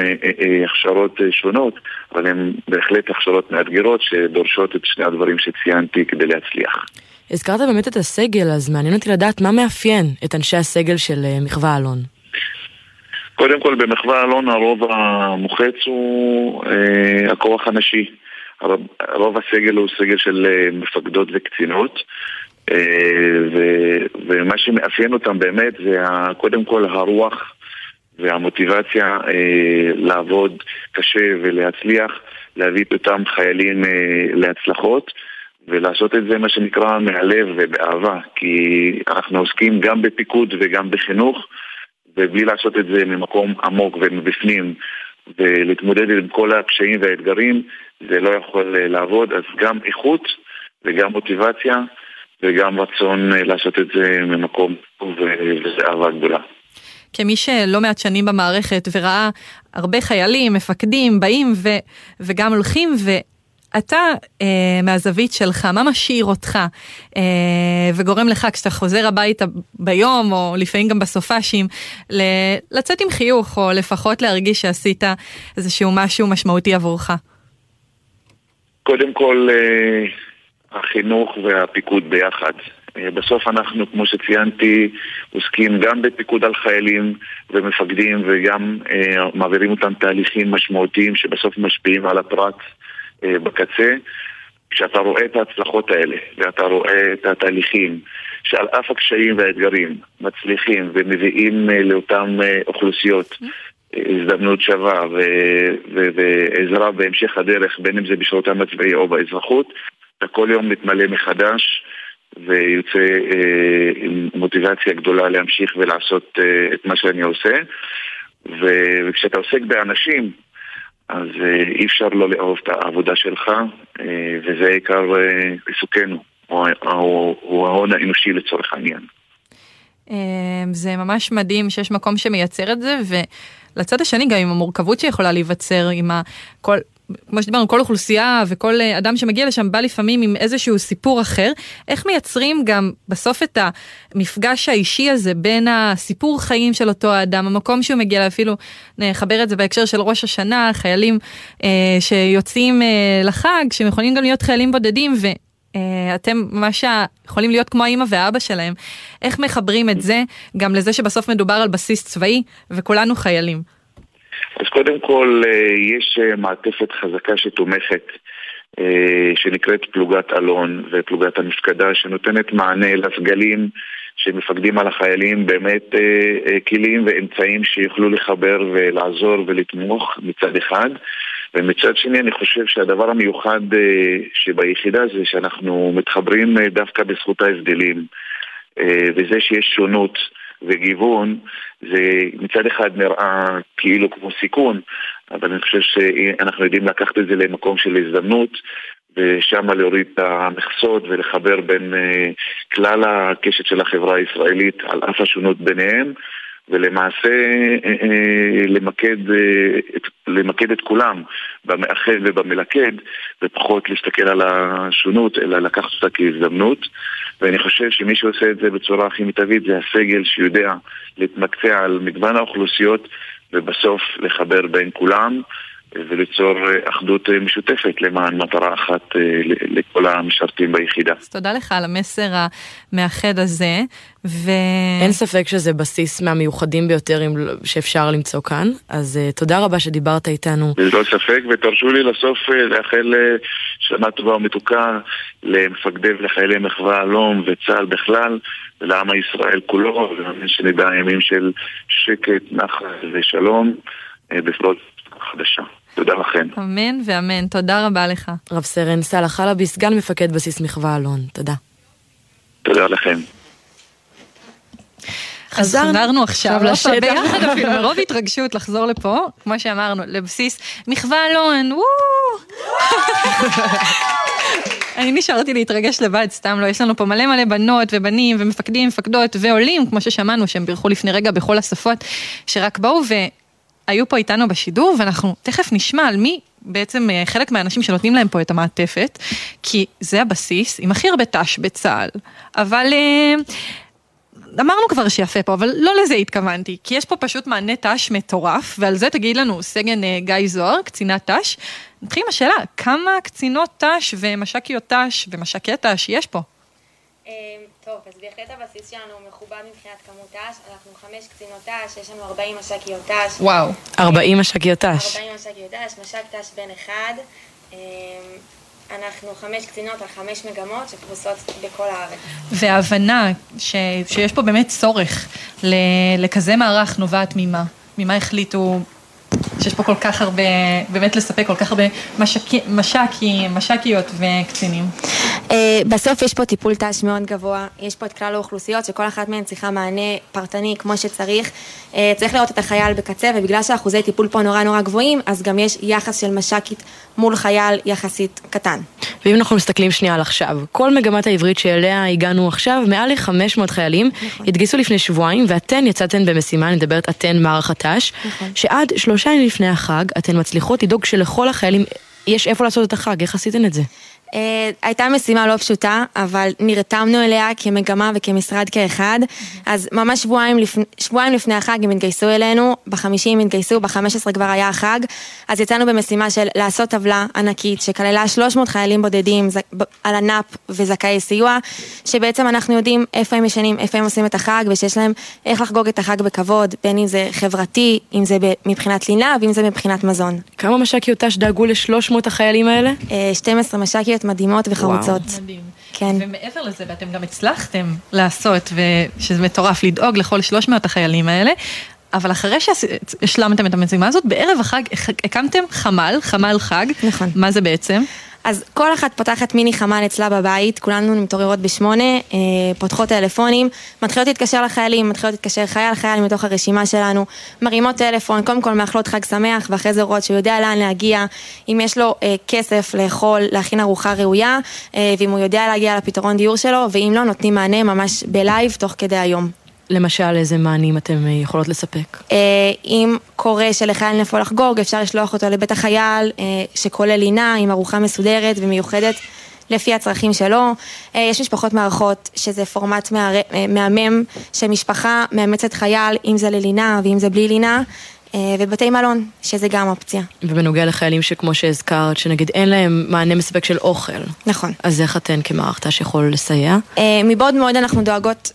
הכשרות שונות אבל הן בהחלט הכשרות מאתגרות שדורשות את שני הדברים שציינתי כדי להצליח. הזכרת באמת את הסגל, אז מעניין אותי לדעת מה מאפיין את אנשי הסגל של מחווה אלון. קודם כל במחווה אלון הרוב המוחץ הוא אה, הכוח הנשי. רוב הסגל הוא סגל של מפקדות וקצינות ומה שמאפיין אותם באמת זה קודם כל הרוח והמוטיבציה לעבוד קשה ולהצליח, להביא את אותם חיילים להצלחות ולעשות את זה מה שנקרא מהלב ובאהבה כי אנחנו עוסקים גם בפיקוד וגם בחינוך ובלי לעשות את זה ממקום עמוק ומבפנים ולהתמודד עם כל הקשיים והאתגרים זה לא יכול לעבוד, אז גם איכות וגם מוטיבציה וגם רצון לעשות את זה ממקום טוב וזה אהבה גדולה. כמי שלא מעט שנים במערכת וראה הרבה חיילים, מפקדים, באים ו, וגם הולכים ו... אתה, אה, מהזווית שלך, מה משאיר אותך אה, וגורם לך כשאתה חוזר הביתה ביום, או לפעמים גם בסופאשים, לצאת עם חיוך, או לפחות להרגיש שעשית איזשהו משהו משמעותי עבורך? קודם כל, אה, החינוך והפיקוד ביחד. אה, בסוף אנחנו, כמו שציינתי, עוסקים גם בפיקוד על חיילים ומפקדים וגם אה, מעבירים אותם תהליכים משמעותיים שבסוף משפיעים על הפרט אה, בקצה. כשאתה רואה את ההצלחות האלה ואתה רואה את התהליכים שעל אף הקשיים והאתגרים מצליחים ומביאים אה, לאותן אה, אוכלוסיות הזדמנות שווה ועזרה בהמשך הדרך, בין אם זה בשירותם הצבאי או באזרחות, אתה כל יום מתמלא מחדש ויוצא אה, עם מוטיבציה גדולה להמשיך ולעשות אה, את מה שאני עושה. ו- וכשאתה עוסק באנשים, אז אה, אי אפשר לא לאהוב את העבודה שלך, אה, וזה עיקר אה, עיסוקנו, או ההון האנושי לצורך העניין. זה ממש מדהים שיש מקום שמייצר את זה, ולצד השני גם עם המורכבות שיכולה להיווצר, עם כל, כמו שדיברנו, כל אוכלוסייה וכל אדם שמגיע לשם בא לפעמים עם איזשהו סיפור אחר. איך מייצרים גם בסוף את המפגש האישי הזה בין הסיפור חיים של אותו האדם, המקום שהוא מגיע, אפילו נחבר את זה בהקשר של ראש השנה, חיילים אה, שיוצאים אה, לחג, שהם יכולים גם להיות חיילים בודדים, ו... אתם ממש יכולים להיות כמו האימא והאבא שלהם. איך מחברים את זה גם לזה שבסוף מדובר על בסיס צבאי וכולנו חיילים? אז קודם כל יש מעטפת חזקה שתומכת שנקראת פלוגת אלון ופלוגת המפקדה שנותנת מענה לסגלים שמפקדים על החיילים באמת אה, אה, כלים ואמצעים שיוכלו לחבר ולעזור ולתמוך מצד אחד. ומצד שני אני חושב שהדבר המיוחד אה, שביחידה זה שאנחנו מתחברים אה, דווקא בזכות ההבדלים אה, וזה שיש שונות וגיוון זה מצד אחד נראה כאילו כמו סיכון אבל אני חושב שאנחנו יודעים לקחת את זה למקום של הזדמנות ושם להוריד את המכסות ולחבר בין כלל הקשת של החברה הישראלית על אף השונות ביניהם ולמעשה אה, אה, למקד, אה, למקד את כולם במאחד ובמלכד ופחות להסתכל על השונות אלא לקחת אותה כהזדמנות. ואני חושב שמי שעושה את זה בצורה הכי מיטבית זה הסגל שיודע להתמקצע על מגוון האוכלוסיות ובסוף לחבר בין כולם וליצור אחדות משותפת למען מטרה אחת לכל המשרתים ביחידה. אז תודה לך על המסר המאחד הזה. ו... אין ספק שזה בסיס מהמיוחדים ביותר שאפשר למצוא כאן, אז תודה רבה שדיברת איתנו. ללא ספק, ותרשו לי לסוף לאחל שנה טובה ומתוקה למפקדי ולחיילי מחווה אלום וצה"ל בכלל, ולעם הישראל כולו, ומאמין שנדע ימים של שקט, נחל ושלום בפלוט חדשה. תודה לכם. אמן ואמן, תודה רבה לך. רב סרן סאלח חלבי, סגן מפקד בסיס מחווה אלון, תודה. תודה לכם. חזרנו עכשיו לשטח. ביחד אפילו, מרוב התרגשות לחזור לפה, כמו שאמרנו, לבסיס מחווה אלון, אני נשארתי להתרגש לבד, סתם לא, יש לנו פה מלא מלא בנות ובנים ומפקדים, מפקדות ועולים, כמו ששמענו, שהם בירכו לפני רגע בכל השפות, שרק באו והיו פה איתנו בשידור, ואנחנו תכף נשמע על מי בעצם אה, חלק מהאנשים שנותנים להם פה את המעטפת, כי זה הבסיס עם הכי הרבה ת"ש בצה"ל, אבל... אה, אמרנו כבר שיפה פה, אבל לא לזה התכוונתי, כי יש פה פשוט מענה ת"ש מטורף, ועל זה תגיד לנו סגן אה, גיא זוהר, קצינת ת"ש. נתחיל עם השאלה, כמה קצינות ת"ש ומש"קיות ת"ש ומש"קי ת"ש יש פה? טוב, אז בהחלט הבסיס שלנו מכובד מבחינת כמות ת"ש, אנחנו חמש קצינות ת"ש, יש לנו 40 מש"קיות ת"ש. וואו, 40 מש"קיות ת"ש. 40 מש"קיות ת"ש, מש"ק ת"ש בן אחד. אמ, אנחנו חמש קצינות על חמש מגמות שפרוסות בכל הארץ. וההבנה ש, שיש פה באמת צורך לכזה מערך נובעת ממה? ממה החליטו שיש פה כל כך הרבה, באמת לספק כל כך הרבה משקים, מש"קיות וקצינים? אה, בסוף יש פה טיפול ת"ש מאוד גבוה, יש פה את כלל האוכלוסיות שכל אחת מהן צריכה מענה פרטני כמו שצריך. אה, צריך לראות את החייל בקצה, ובגלל שאחוזי טיפול פה נורא נורא גבוהים, אז גם יש יחס של מש"קית מול חייל יחסית קטן. ואם אנחנו מסתכלים שנייה על עכשיו, כל מגמת העברית שאליה הגענו עכשיו, מעל ל-500 חיילים נכון. התגייסו לפני שבועיים, ואתן יצאתן במשימה, אני מדברת אתן מערך הת"ש, נכון. שעד שלושה ימים לפני החג, אתן מצליחות לדאוג שלכל החיילים יש איפה לעשות את החג, איך עשיתן את זה? Uh, הייתה משימה לא פשוטה, אבל נרתמנו אליה כמגמה וכמשרד כאחד. אז ממש שבועיים, לפ... שבועיים לפני החג הם התגייסו אלינו, בחמישי הם התגייסו, בחמש עשרה כבר היה החג. אז יצאנו במשימה של לעשות טבלה ענקית שכללה 300 חיילים בודדים ז... על הנאפ וזכאי סיוע, שבעצם אנחנו יודעים איפה הם ישנים, איפה הם עושים את החג, ושיש להם איך לחגוג את החג בכבוד, בין אם זה חברתי, אם זה מבחינת לינה ואם זה מבחינת מזון. כמה מש"קיות ת"ש דאגו ל-300 החיילים האלה? Uh, 12 מש"קיות פרקטיות מדהימות וחרוצות. וואו, מדהים. כן. ומעבר לזה, ואתם גם הצלחתם לעשות, ושזה מטורף, לדאוג לכל 300 החיילים האלה, אבל אחרי שהשלמתם את המשימה הזאת, בערב החג הקמתם חמ"ל, חמ"ל חג. נכון. מה זה בעצם? אז כל אחת פותחת מיני חמ"ל אצלה בבית, כולנו מתעוררות בשמונה, אה, פותחות טלפונים, מתחילות להתקשר לחיילים, מתחילות להתקשר חייל חייל מתוך הרשימה שלנו, מרימות טלפון, קודם כל מאחלות חג שמח, ואחרי זה רואות שהוא יודע לאן להגיע, אם יש לו אה, כסף לאכול, להכין ארוחה ראויה, אה, ואם הוא יודע להגיע לפתרון דיור שלו, ואם לא, נותנים מענה ממש בלייב תוך כדי היום. למשל, איזה מענים אתם אה, יכולות לספק? אה, אם קורה שלחייל איפה לחגוג, אפשר לשלוח אותו לבית החייל, אה, שכולל לינה עם ארוחה מסודרת ומיוחדת. לפי הצרכים שלו. יש משפחות מארחות, שזה פורמט מהמם, שמשפחה מאמצת חייל, אם זה ללינה ואם זה בלי לינה. ובתי מלון, שזה גם אופציה. ובנוגע לחיילים שכמו שהזכרת, שנגיד אין להם מענה מספק של אוכל. נכון. אז איך אתן כמערכתה שיכול לסייע? מבעוד מועד אנחנו דואגות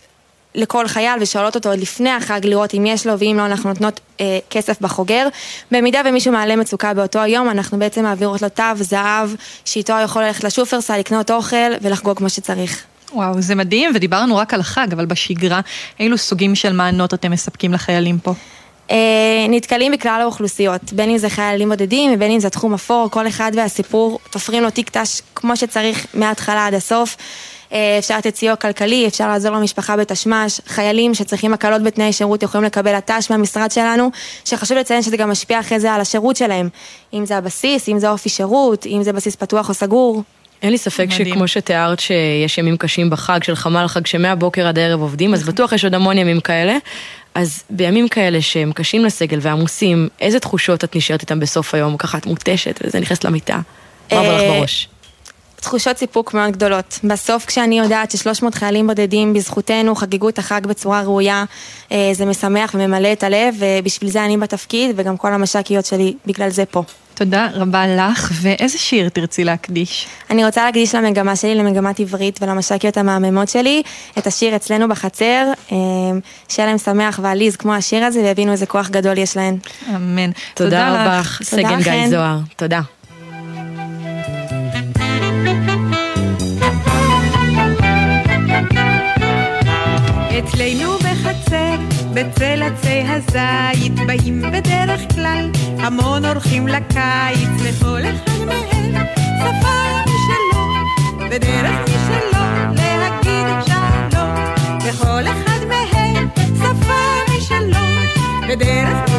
לכל חייל ושואלות אותו עוד לפני החג לראות אם יש לו ואם לא אנחנו נותנות אה, כסף בחוגר. במידה ומישהו מעלה מצוקה באותו היום אנחנו בעצם מעבירות לו תו זהב שאיתו יכול ללכת לשופרסל לקנות אוכל ולחגוג כמו שצריך. וואו, זה מדהים, ודיברנו רק על החג, אבל בשגרה, אילו סוגים של מענות אתם מספקים לחיילים פה? אה, נתקלים בכלל האוכלוסיות, בין אם זה חיילים בודדים ובין אם זה תחום אפור, כל אחד והסיפור, תופרים לו תיק ת"ש כמו שצריך מההתחלה עד הסוף. אה, אפשר לתת סיוע כלכלי, אפשר לעזור למשפחה בתשמ"ש, חיילים שצריכים הקלות בתנאי שירות יכולים לקבל הת"ש מהמשרד שלנו, שחשוב לציין שזה גם משפיע אחרי זה על השירות שלהם, אם זה הבסיס, אם זה אופי שירות, אם זה בסיס פתוח או סגור. אין לי ספק מדהים. שכמו שתיארת שיש ימים קשים בחג של חמ"ל חג שמהבוקר עד הערב עובדים, אז בטוח יש עוד המון ימים כאלה. אז בימים כאלה שהם קשים לסגל ועמוסים, איזה תחושות את נשארת איתם בסוף היום? ככה את מותשת וזה נכנס למיטה. מה עובר לך אה, בראש? תחושות סיפוק מאוד גדולות. בסוף כשאני יודעת ש-300 חיילים בודדים בזכותנו חגגו את החג בצורה ראויה, אה, זה משמח וממלא את הלב, ובשביל זה אני בתפקיד, וגם כל המש"קיות שלי בגלל זה פה. תודה רבה לך, ואיזה שיר תרצי להקדיש? אני רוצה להקדיש למגמה שלי, למגמת עברית ולמש"קיות המהממות שלי, את השיר אצלנו בחצר, אה, שיהיה להם שמח ועליז כמו השיר הזה, ויבינו איזה כוח גדול יש להן. אמן. תודה רבה לך, סגן גיא זוהר. תודה. אצלנו בחצר, בצל עצי הזית, באים בדרך כלל המון אורחים לקיץ, לכל אחד מהם שפה משלו, בדרך משלו להגיד שלום. לכל אחד מהם שפה משלו, בדרך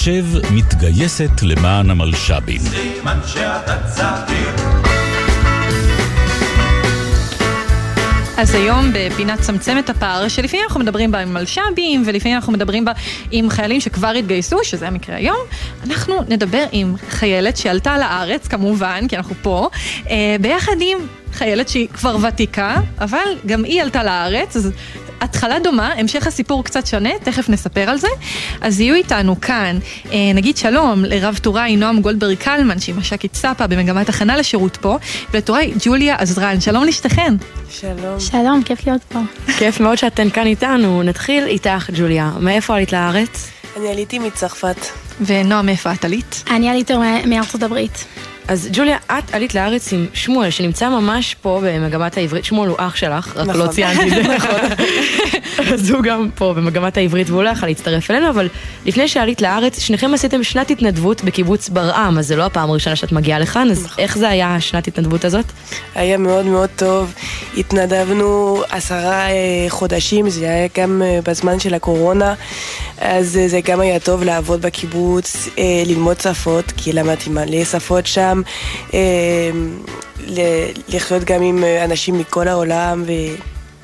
הקשב מתגייסת למען המלש"בים. סימן שאתה צעיר. אז היום בפינת צמצם את הפער, שלפעמים אנחנו מדברים בה עם מלש"בים, ולפעמים אנחנו מדברים בה עם חיילים שכבר התגייסו, שזה המקרה היום, אנחנו נדבר עם חיילת שעלתה לארץ, כמובן, כי אנחנו פה, אה, ביחד עם חיילת שהיא כבר ותיקה, אבל גם היא עלתה לארץ, אז התחלה דומה, המשך הסיפור קצת שונה, תכף נספר על זה. אז יהיו איתנו כאן, אה, נגיד שלום לרב טוראי נועם גולדברג קלמן, שהיא מש"קית ספא במגמת הכנה לשירות פה, ולטוראי ג'וליה עזרן, שלום לשתיכן. שלום. שלום, כיף להיות פה. כיף מאוד שאתן כאן איתנו. נתחיל איתך, ג'וליה. מאיפה עלית לארץ? אני עליתי מצרפת. ונועם, מאיפה את עלית? אני עליתי מארצות הברית. אז ג'וליה, את עלית לארץ עם שמואל, שנמצא ממש פה במגמת העברית. שמואל הוא אח שלך, רק נכון. לא ציינתי את זה. אז הוא גם פה במגמת העברית, והוא לא יכל להצטרף אלינו, אבל לפני שעלית לארץ, שניכם עשיתם שנת התנדבות בקיבוץ ברעם, אז זה לא הפעם הראשונה שאת מגיעה לכאן, אז איך זה היה השנת התנדבות הזאת? היה מאוד מאוד טוב. התנדבנו עשרה אה, חודשים, זה היה גם אה, בזמן של הקורונה, אז אה, זה גם היה טוב לעבוד בקיבוץ, ללמוד שפות, כי למדתי מלא שפות שם, אה, ל- לחיות גם עם אה, אנשים מכל העולם,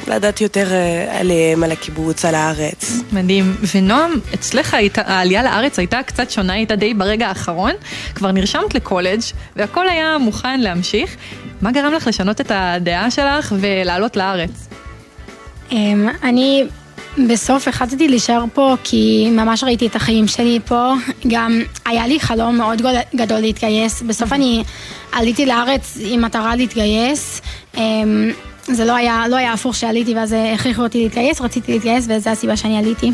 לדעת יותר אה, עליהם, על הקיבוץ, על הארץ. מדהים. ונועם, אצלך היית, העלייה לארץ הייתה קצת שונה, הייתה די ברגע האחרון. כבר נרשמת לקולג' והכל היה מוכן להמשיך. מה גרם לך לשנות את הדעה שלך ולעלות לארץ? אמ, אני בסוף החלטתי להישאר פה כי ממש ראיתי את החיים שלי פה. גם היה לי חלום מאוד גדול- להתגייס. בסוף אני עליתי לארץ עם מטרה להתגייס. אמ, זה לא היה, לא היה הפוך שעליתי ואז הכריחו אותי להתגייס, רציתי להתגייס וזו הסיבה שאני עליתי.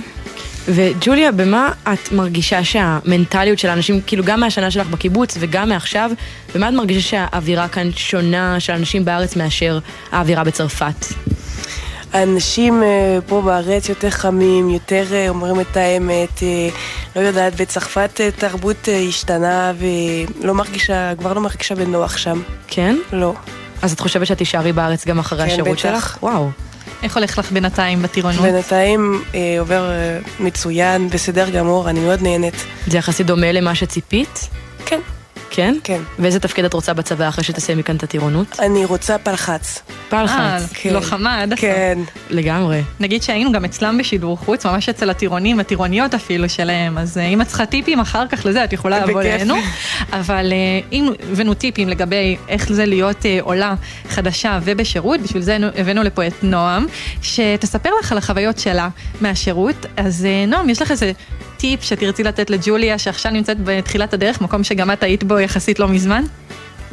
וג'וליה, במה את מרגישה שהמנטליות של האנשים, כאילו גם מהשנה שלך בקיבוץ וגם מעכשיו, במה את מרגישה שהאווירה כאן שונה של אנשים בארץ מאשר האווירה בצרפת? האנשים אה, פה בארץ יותר חמים, יותר אה, אומרים את האמת, אה, לא יודעת, בצרפת תרבות השתנה ולא מרגישה, כבר לא מרגישה בנוח שם. כן? לא. אז את חושבת שאת תישארי בארץ גם אחרי כן, השירות בטח. שלך? וואו. איך הולך לך בינתיים בטירונות? בינתיים אה, עובר אה, מצוין, בסדר גמור, אני מאוד נהנית. זה יחסית דומה למה שציפית? כן. כן? כן. ואיזה תפקיד את רוצה בצבא אחרי שתסיימי כאן את הטירונות? אני רוצה פלחץ. פלחץ. אה, לוחמה עד הסוף. כן. לגמרי. נגיד שהיינו גם אצלם בשידור חוץ, ממש אצל הטירונים, הטירוניות אפילו שלהם, אז אה, אם את צריכה טיפים אחר כך לזה, את יכולה לבוא. אלינו. אבל אה, אם הבאנו טיפים לגבי איך זה להיות עולה חדשה ובשירות, בשביל זה הבאנו לפה את נועם, שתספר לך על החוויות שלה מהשירות. אז נועם, יש לך איזה טיפ שתרצי לתת לג'וליה, שעכשיו נמצאת בתחילת הדרך, מקום שגם את היית בו יחסית לא מזמן?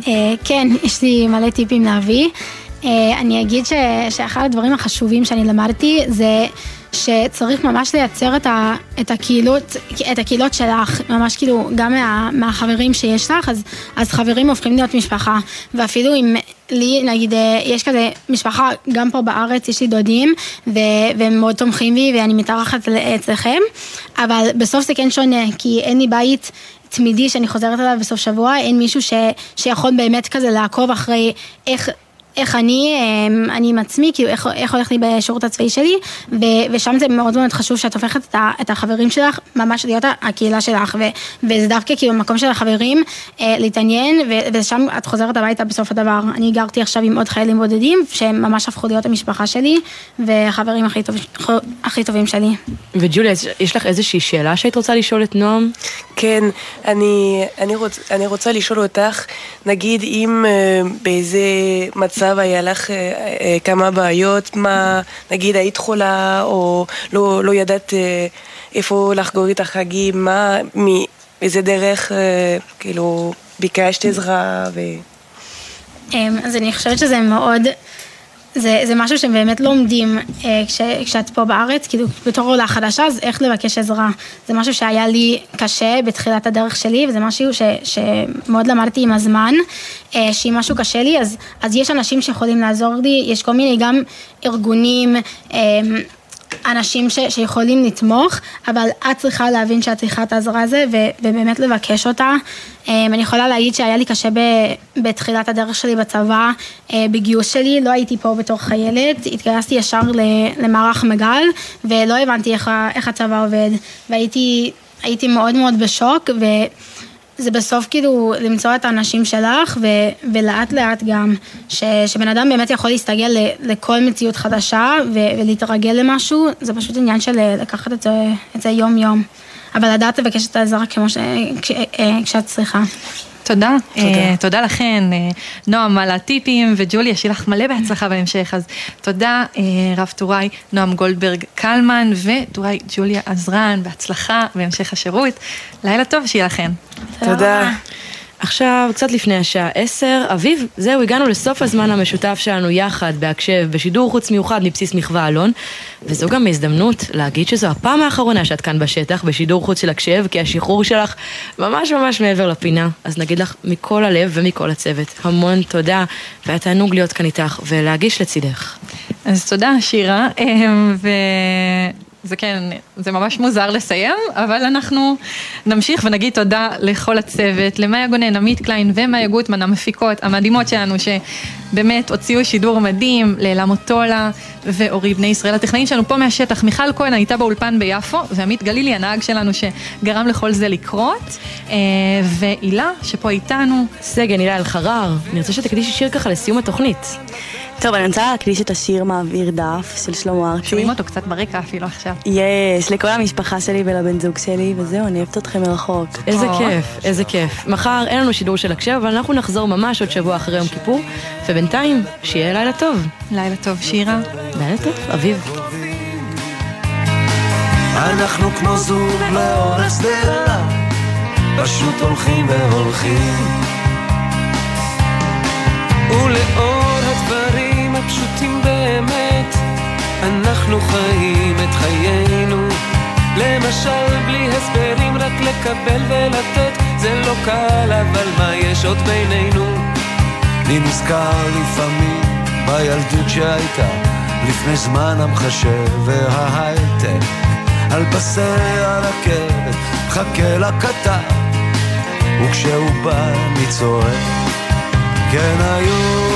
אה, כן, יש לי מלא טיפים להביא. אה, אני אגיד שאחד הדברים החשובים שאני למדתי זה שצריך ממש לייצר את, ה, את, הקהילות, את הקהילות שלך, ממש כאילו גם מה, מהחברים שיש לך, אז, אז חברים הופכים להיות משפחה. ואפילו אם לי, נגיד, אה, יש כזה משפחה גם פה בארץ, יש לי דודים, ו, והם מאוד תומכים בי ואני מתארחת אצלכם, אבל בסוף זה כן שונה, כי אין לי בית תמידי שאני חוזרת אליו בסוף שבוע, אין מישהו ש, שיכול באמת כזה לעקוב אחרי איך... איך אני, אמ, אני עם עצמי, כאילו איך, איך הולך לי בשירות הצבאי שלי, ו, ושם זה מאוד מאוד חשוב שאת הופכת את, ה, את החברים שלך ממש להיות הקהילה שלך, ו, וזה דווקא כאילו מקום של החברים אה, להתעניין, ו, ושם את חוזרת הביתה בסוף הדבר. אני גרתי עכשיו עם עוד חיילים בודדים, שהם ממש הפכו להיות המשפחה שלי, והחברים הכי, טוב, הכי טובים שלי. וג'וליה, יש- יש לך איזושהי שאלה שהיית רוצה לשאול את נועם? כן, אני, אני, רוצ, אני רוצה לשאול אותך, נגיד אם אה, באיזה מצב היה לך אה, אה, כמה בעיות, מה, נגיד היית חולה או לא, לא ידעת אה, איפה לחגוג את החגים, מה, מאיזה דרך, אה, כאילו, ביקשת עזרה ו... אמ, אז אני חושבת שזה מאוד, זה, זה משהו שבאמת לומדים אה, כש, כשאת פה בארץ, כאילו בתור עולה חדשה, אז איך לבקש עזרה. זה משהו שהיה לי קשה בתחילת הדרך שלי, וזה משהו ש, שמאוד למדתי עם הזמן, אה, שאם משהו קשה לי, אז, אז יש אנשים שיכולים לעזור לי, יש כל מיני גם ארגונים, אה, אנשים ש, שיכולים לתמוך, אבל את צריכה להבין שאת צריכה את העזרה הזה ו, ובאמת לבקש אותה. אה, אני יכולה להגיד שהיה לי קשה ב, בתחילת הדרך שלי בצבא, אה, בגיוס שלי, לא הייתי פה בתור חיילת, התגייסתי ישר למערך מג"ל ולא הבנתי איך, איך הצבא עובד והייתי הייתי מאוד מאוד בשוק ו... זה בסוף כאילו למצוא את האנשים שלך ו, ולאט לאט גם ש, שבן אדם באמת יכול להסתגל ל, לכל מציאות חדשה ו, ולהתרגל למשהו, זה פשוט עניין של אה, לקחת את זה, את זה יום יום. אבל לדעת לבקש את העזרה כמו ש, כש, אה, כשאת צריכה. תודה. תודה. תודה לכן, אה, נועם, על הטיפים, וג'וליה, שיהיה לך מלא בהצלחה בהמשך. אז תודה, אה, רב טוראי נועם גולדברג קלמן, וטוראי ג'וליה עזרן, בהצלחה בהמשך השירות. לילה טוב שיהיה לכן. תודה. עכשיו, קצת לפני השעה עשר, אביב, זהו, הגענו לסוף הזמן המשותף שלנו יחד, בהקשב, בשידור חוץ מיוחד מבסיס מחווה אלון, וזו גם הזדמנות להגיד שזו הפעם האחרונה שאת כאן בשטח, בשידור חוץ של הקשב, כי השחרור שלך ממש ממש מעבר לפינה. אז נגיד לך מכל הלב ומכל הצוות, המון תודה, והיה תענוג להיות כאן איתך ולהגיש לצידך. אז תודה, שירה, אה, וזה כן, זה ממש מוזר לסיים, אבל אנחנו נמשיך ונגיד תודה לכל הצוות, למאיה גונן, עמית קליין ומאיה גוטמן, המפיקות המדהימות שלנו, שבאמת הוציאו שידור מדהים, לאלה מוטולה ואורי בני ישראל, הטכנאים שלנו פה מהשטח, מיכל כהן הייתה באולפן ביפו, ועמית גלילי, הנהג שלנו שגרם לכל זה לקרות, אה, והילה, שפה איתנו. סגן, הילה אלחרר, אני רוצה שתקדישי שיר ככה לסיום התוכנית. טוב, אני רוצה להקדיש את השיר מעביר דף של שלמה ארצי. שומעים אותו קצת ברקע אפילו עכשיו. יש, לכל המשפחה שלי ולבן זוג שלי, וזהו, אני אוהבת אתכם מרחוק. איזה כיף, איזה כיף. מחר אין לנו שידור של הקשב, אבל אנחנו נחזור ממש עוד שבוע אחרי יום כיפור, ובינתיים, שיהיה לילה טוב. לילה טוב, שירה. לילה טוב, אביב. אנחנו כמו זוג לאורך שדרה, פשוט הולכים והולכים. ולאור הפשוטים באמת, אנחנו חיים את חיינו. למשל, בלי הסברים, רק לקבל ולתת, זה לא קל, אבל מה יש עוד בינינו? אני נזכר לפעמים בילדות שהייתה, לפני זמן המחשב וההייטק. על פסי הרכבת, מחכה לקטר, וכשהוא בא אני צועק, כן היו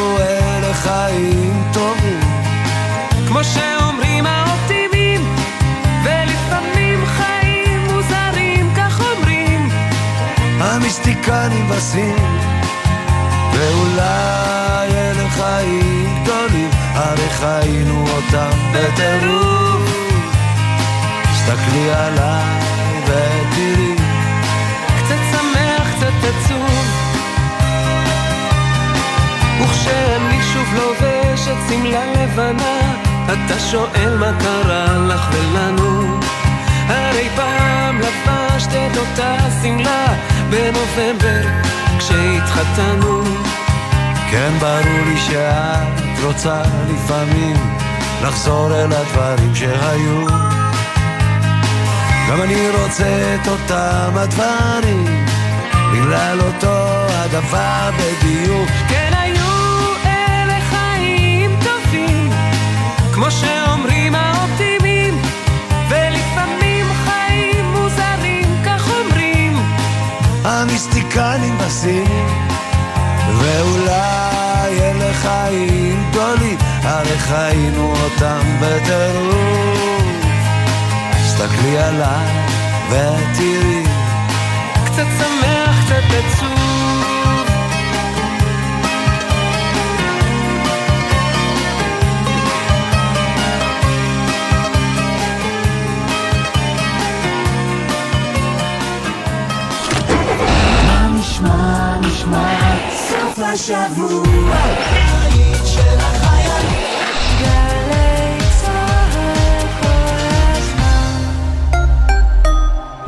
המיסטיקנים בסין, ואולי אלה חיים גדולים, הרי חיינו אותם בטירוף. תסתכלי עליי ותראי. קצת שמח, קצת עצוב. וכשאני שוב לובש את שמלה לבנה אתה שואל מה קרה לך ולנו? הרי פעם לבשת את אותה שמלה בנובמבר כשהתחתנו. כן ברור לי שאת רוצה לפעמים לחזור אל הדברים שהיו. גם אני רוצה את אותם הדברים, בגלל אותו הדבר בדיוק. כן כמו שאומרים האופטימים, ולפעמים חיים מוזרים, כך אומרים. המיסטיקנים בסין, ואולי אלה חיים גדולים, הרי חיינו אותם בטירוף. תסתכלי עליי ותראי קצת שמח, קצת עצוב השבוע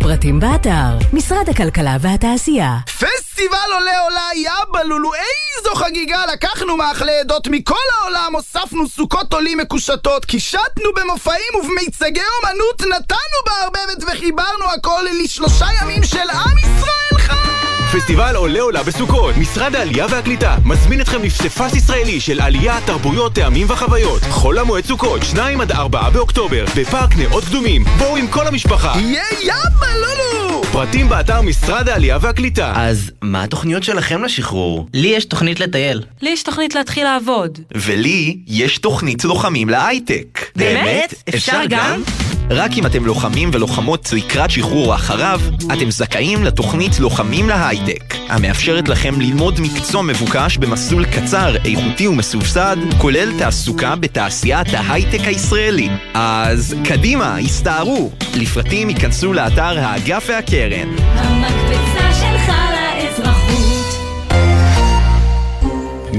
פרטים באתר, משרד הכלכלה והתעשייה. פסטיבל עולה עולה יאבא לולו, איזו חגיגה! לקחנו מאכלי עדות מכל העולם, הוספנו סוכות עולים מקושטות, קישטנו במופעים ובמיצגי אומנות, נתנו בערבבת וחיברנו הכל לשלושה ימים של עם ישראל חי! פסטיבל עולה עולה בסוכות, משרד העלייה והקליטה מזמין אתכם לפסיפס ישראלי של עלייה, תרבויות, טעמים וחוויות. חול המועד סוכות, 2 עד 4 באוקטובר, בפארק נאות קדומים. בואו עם כל המשפחה. יהיה יאבא לולו! פרטים באתר משרד העלייה והקליטה. אז מה התוכניות שלכם לשחרור? לי יש תוכנית לטייל. לי יש תוכנית להתחיל לעבוד. ולי יש תוכנית לוחמים להייטק. באמת? אפשר גם? רק אם אתם לוחמים ולוחמות לקראת שחרור או אחריו, אתם זכאים לתוכנית לוחמים להייטק, המאפשרת לכם ללמוד מקצוע מבוקש במסלול קצר, איכותי ומסובסד, כולל תעסוקה בתעשיית ההייטק הישראלי. אז קדימה, הסתערו! לפרטים ייכנסו לאתר האגף והקרן. המקפצה שלך לאזרחות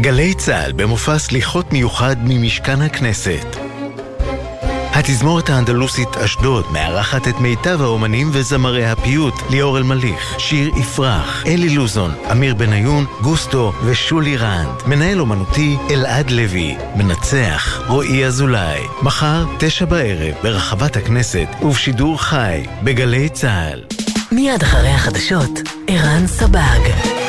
גלי צה"ל במופע סליחות מיוחד ממשכן הכנסת. התזמורת האנדלוסית אשדוד מארחת את מיטב האומנים וזמרי הפיוט ליאור אלמליך, שיר יפרח, אלי לוזון, אמיר בניון, גוסטו ושולי רנד. מנהל אומנותי אלעד לוי. מנצח רועי אזולאי. מחר, תשע בערב, ברחבת הכנסת ובשידור חי בגלי צה"ל. מיד אחרי החדשות, ערן סבג.